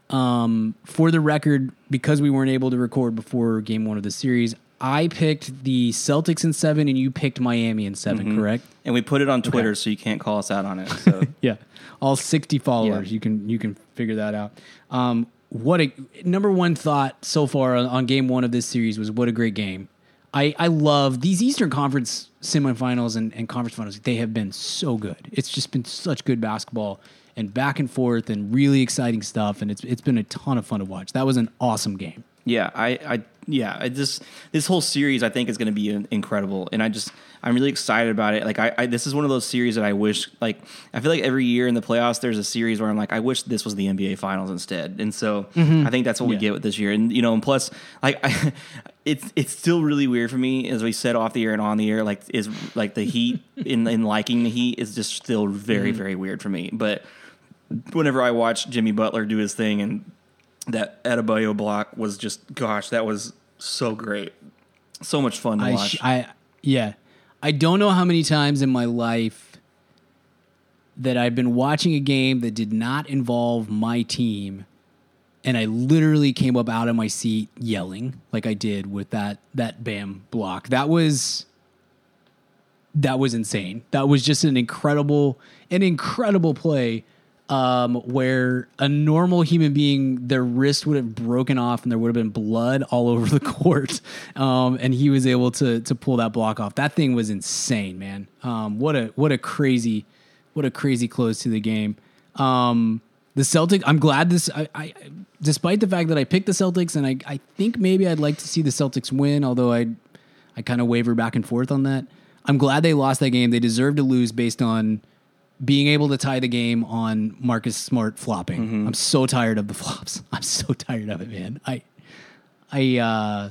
Um, for the record, because we weren't able to record before game one of the series, I picked the Celtics in seven, and you picked Miami in 7 correct? And we put it on Twitter, so you can't call us out on it. So Yeah, all sixty followers. Yeah. You can you can figure that out. Um, what a number one thought so far on, on game one of this series was what a great game. I I love these Eastern Conference semifinals and, and conference finals. They have been so good. It's just been such good basketball and back and forth and really exciting stuff. And it's it's been a ton of fun to watch. That was an awesome game. Yeah, I, I yeah, I just this whole series I think is going to be incredible, and I just I'm really excited about it. Like I, I, this is one of those series that I wish like I feel like every year in the playoffs there's a series where I'm like I wish this was the NBA Finals instead, and so mm-hmm. I think that's what we get with this year, and you know, and plus like I, it's it's still really weird for me as we said off the air and on the air, like is like the Heat in in liking the Heat is just still very mm-hmm. very weird for me, but whenever I watched Jimmy Butler do his thing and that Adebayo block was just gosh, that was so great. So much fun to I, watch. sh- I yeah, I don't know how many times in my life that I've been watching a game that did not involve my team, and I literally came up out of my seat yelling like I did with that that Bam block. That was that was insane. That was just an incredible an incredible play um, where a normal human being, their wrist would have broken off and there would have been blood all over the court. Um, and he was able to to pull that block off. That thing was insane, man. Um, what a what a crazy what a crazy close to the game. Um, the Celtics. I'm glad this. I, I, despite the fact that I picked the Celtics, and I, I think maybe I'd like to see the Celtics win, although I, I kind of waver back and forth on that. I'm glad they lost that game. They deserve to lose based on being able to tie the game on Marcus Smart flopping. I'm so tired of the flops. I'm so tired of it, man. I, I, uh,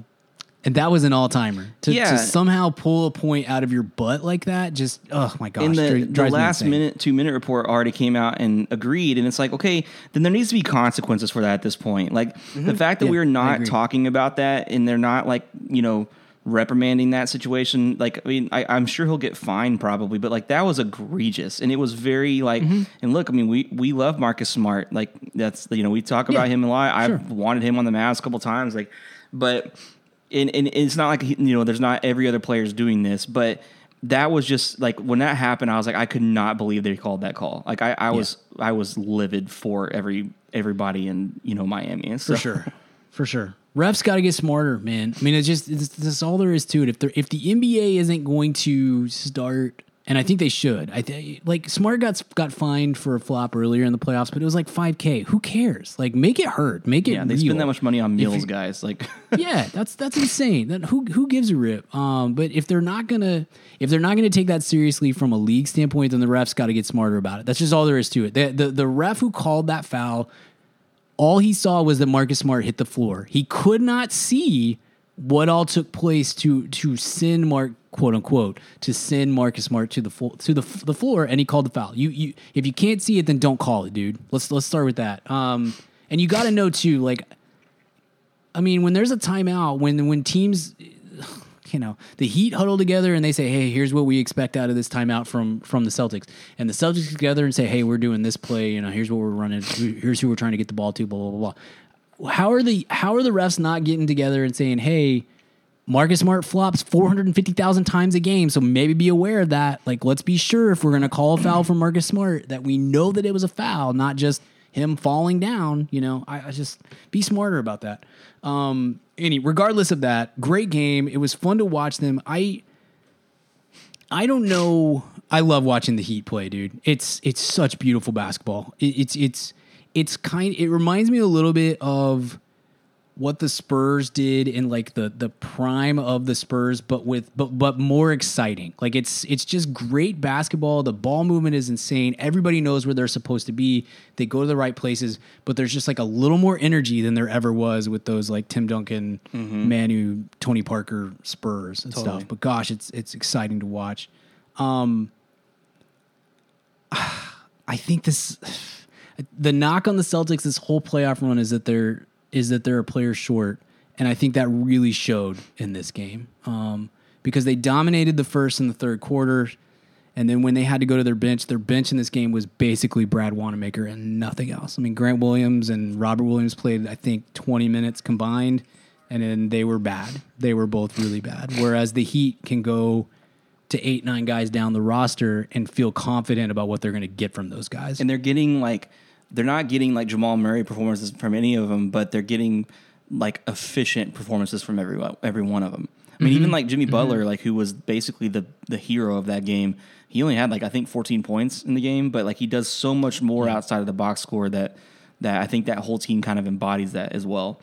and that was an all timer to, Yeah. to somehow pull a point out of your butt like that. Just oh my gosh, and the, the last minute, two minute report already came out and agreed, and it's like, okay, then there needs to be consequences for that at this point. Like the fact that Mm-hmm. Yeah, we're not talking about that, and they're not like you know reprimanding that situation. Like I mean, I, I'm sure he'll get fined probably, but like that was egregious, and it was very like. Mm-hmm. And look, I mean, we we love Marcus Smart. Like that's you know we talk about Yeah, him a lot. I've wanted him on the Mavs a couple times, like, but and, and it's not like you know there's not every other player's doing this but that was just like when that happened i was like i could not believe they called that call like i, I was i was livid for every everybody in you know miami and so for sure, for sure. Refs got to get smarter, man. I mean, it's just it's, that's all there is to it. If if the NBA isn't going to start, and I think they should, I think like Smart got got fined for a flop earlier in the playoffs, but it was like five k. Who cares? Like, make it hurt, make it. yeah they real. spend that much money on meals guys like yeah, that's that's insane. That who who gives a rip? Um, but if they're not gonna if they're not gonna take that seriously from a league standpoint, then the refs got to get smarter about it. That's just all there is to it. The, the the ref who called that foul, all he saw was that Marcus Smart hit the floor. He could not see what all took place to to send Mark quote unquote to send Marcus Smart to the fo- to the the floor, and he called the foul. You you if you can't see it, then don't call it, dude. Let's let's start with that. Um, and you got to know too, like I mean, when there's a timeout, when when teams, you know, the Heat huddle together and they say, "Hey, here's what we expect out of this timeout from from the Celtics," and the Celtics together and say, "Hey, we're doing this play. You know, here's what we're running. Here's who we're trying to get the ball to." Blah blah blah. How are the how are the refs not getting together and saying, "Hey"? Marcus Smart flops 450,000 times a game, so maybe be aware of that. Like, let's be sure if we're going to call a foul for Marcus Smart that we know that it was a foul, not just him falling down. You know, I, I just be smarter about that. Um, any regardless of that, great game. It was fun to watch them. I I don't know. I love watching the Heat play, dude. It's it's such beautiful basketball. It, it's it's it's kind. It reminds me a little bit of what the Spurs did in like the the prime of the Spurs, but with but but more exciting. Like it's it's just great basketball. The ball movement is insane. Everybody knows where they're supposed to be. They go to the right places, but there's just like a little more energy than there ever was with those like Tim Duncan, Manu, Tony Parker Spurs and Totally. stuff. But gosh, it's it's exciting to watch. Um, I think this the knock on the Celtics this whole playoff run is that they're is that they're a player short, and I think that really showed in this game um, because they dominated the first and the third quarter, and then when they had to go to their bench, their bench in this game was basically Brad Wanamaker and nothing else. I mean, Grant Williams and Robert Williams played I think twenty minutes combined, and then they were bad. They were both really bad. Whereas the Heat can go to eight nine guys down the roster and feel confident about what they're going to get from those guys. and they're getting like they're not getting like Jamal Murray performances from any of them, but they're getting like efficient performances from every every one of them. I mean, even mm-hmm. like Jimmy mm-hmm. Butler, like who was basically the the hero of that game. He only had like I think 14 points in the game, but like he does so much more outside of the box score that that I think that whole team kind of embodies that as well.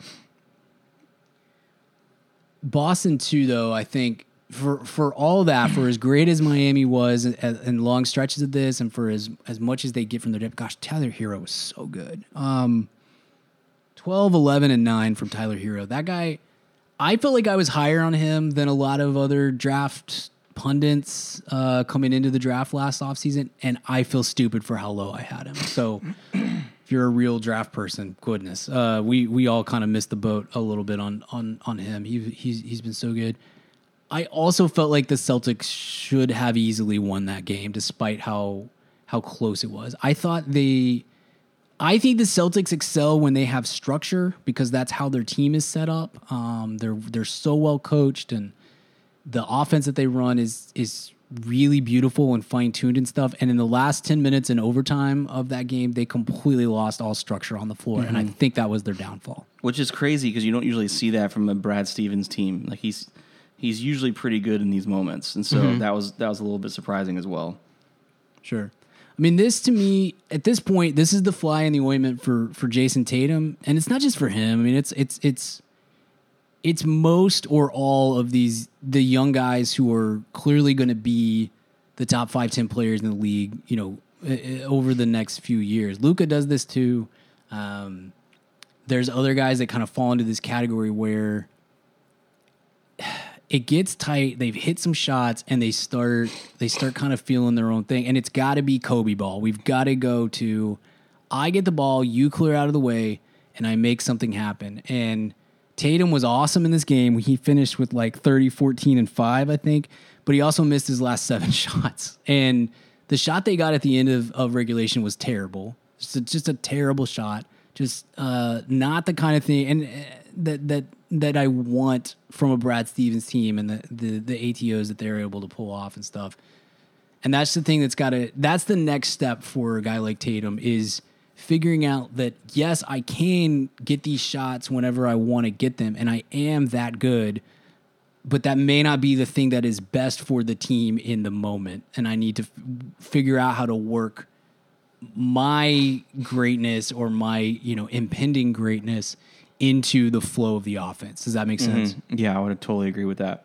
Boston too, though. I think for for all that, for as great as Miami was in, long stretches of this, and for as as much as they get from their depth, gosh, Tyler Herro was so good. Um, 12, 11, and nine from Tyler Herro. That guy, I felt like I was higher on him than a lot of other draft pundits uh, coming into the draft last offseason, and I feel stupid for how low I had him. So. if you're a real draft person, goodness, uh, we we all kind of missed the boat a little bit on on on him. He he's he's been so good. I also felt like the Celtics should have easily won that game, despite how how close it was. I thought they, I think the Celtics excel when they have structure because that's how their team is set up. Um, they're they're so well coached, and the offense that they run is is really beautiful and fine tuned and stuff. And in the last ten minutes in overtime of that game, they completely lost all structure on the floor, and I think that was their downfall. which is crazy because you don't usually see that from a Brad Stevens team. Like he's he's usually pretty good in these moments, and so that was that was a little bit surprising as well. Sure. I mean, this to me at this point, this is the fly in the ointment for for Jayson Tatum, and it's not just for him. I mean, it's it's it's it's most or all of these the young guys who are clearly going to be the top five ten players in the league. You know, uh, uh, over the next few years. Luka does this too. Um, there's other guys that kind of fall into this category where it gets tight. They've hit some shots and they start they start kind of feeling their own thing. And it's got to be Kobe ball. We've got to go to I get the ball, you clear out of the way, and I make something happen. And Tatum was awesome in this game. He finished with like 30, 14, and 5, I think. But he also missed his last seven shots. And the shot they got at the end of, of regulation was terrible. Just just a terrible shot. Just uh, not the kind of thing and uh, that that that I want from a Brad Stevens team and the, the the ATOs that they're able to pull off and stuff. And that's the thing that's got to that's the next step for a guy like Tatum is figuring out that yes, I can get these shots whenever I want to get them and I am that good, but that may not be the thing that is best for the team in the moment and I need to f- figure out how to work my greatness or my, you know, impending greatness into the flow of the offense. Does that make sense? Yeah, I would totally agree with that.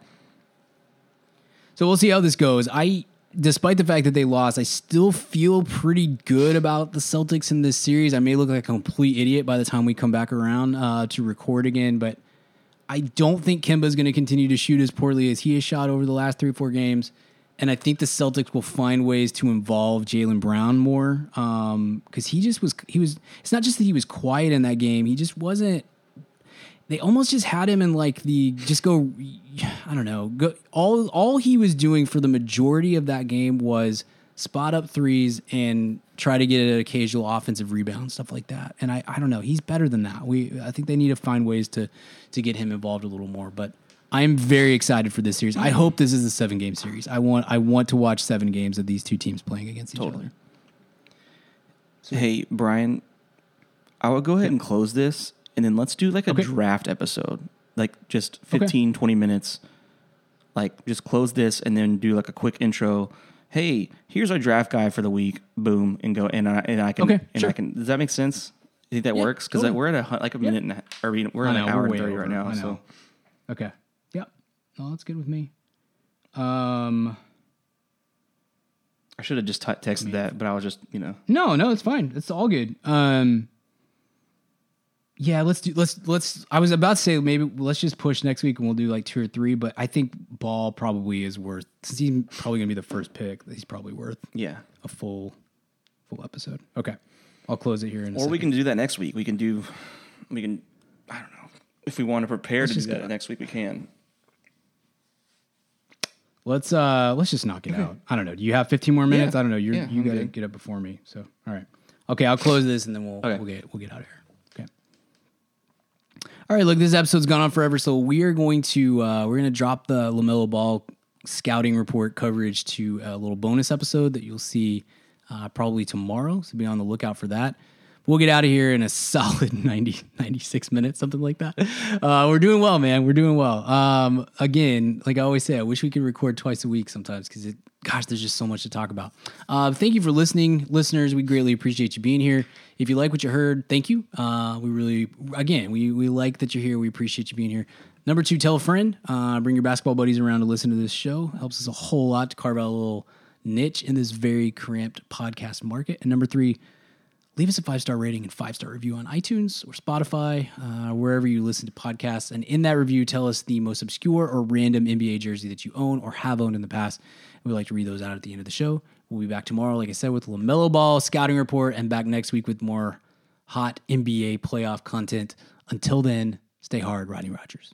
So we'll see how this goes. I, despite the fact that they lost, I still feel pretty good about the Celtics in this series. I may look like a complete idiot by the time we come back around uh, to record again, but I don't think Kemba is going to continue to shoot as poorly as he has shot over the last three or four games. And I think the Celtics will find ways to involve Jaylen Brown more because he just was. He was. It's not just that he was quiet in that game. He just wasn't they almost just had him in like the just go I don't know go all all he was doing for the majority of that game was spot up threes and try to get an occasional offensive rebound stuff like that. And I, I don't know he's better than that. We I think they need to find ways to to get him involved a little more but I'm very excited for this series. I hope this is a seven game series. I want I want to watch seven games of these two teams playing against each Totally. other. Hey, Brian, I will go ahead and close this and then let's do like a Okay. draft episode. Like just 15, 20 minutes. Like just close this and then do like a quick intro. Hey, here's our draft guy for the week. Boom, and go and I and I can Okay, and sure. I can. Does that make sense? You think that Yeah, works? Because totally. we're at a like a minute and a, or we- we're I in an hour and way thirty over. right now. I know. So Okay. Yep. No, that's good with me. Um. I should have just t- texted that, but I was just you know No, no, it's fine. It's all good. Um. Yeah, let's do. Let's let's. I was about to say maybe let's just push next week and we'll do like two or three. But I think Ball probably is worth since he's probably gonna be the first pick. That he's probably worth yeah. a full full episode. Okay, I'll close it here in a Or we can do that next week. We can do, we can, I don't know. If we want to prepare Let's to do that next week, we can. Let's uh let's just knock it out. I don't know. Do you have 15 more minutes? Yeah. I don't know. You're Yeah, you got to get up before me. So all right. Okay, I'll close this and then we'll Okay. we'll get we'll get out of here. All right, look, this episode's gone on forever, so we are going to uh we're going to drop the LaMelo Ball scouting report coverage to a little bonus episode that you'll see uh, probably tomorrow. So be on the lookout for that. We'll get out of here in a solid 90, 96 minutes, something like that. Uh, we're doing well, man. We're doing well. Um, again, like I always say, I wish we could record twice a week sometimes because it, gosh, there's just so much to talk about. Uh, thank you for listening, listeners. We greatly appreciate you being here. If you like what you heard, thank you. Uh, we really, again, we, we like that you're here. We appreciate you being here. Number two, tell a friend. Uh, bring your basketball buddies around to listen to this show. Helps us a whole lot to carve out a little niche in this very cramped podcast market. And number three, leave us a five star rating and five star review on iTunes or Spotify, uh, wherever you listen to podcasts. And in that review, tell us the most obscure or random NBA jersey that you own or have owned in the past. We like to read those out at the end of the show. We'll be back tomorrow, like I said, with LaMelo Ball scouting report, and back next week with more hot NBA playoff content. Until then, stay hard, Rodney Rogers.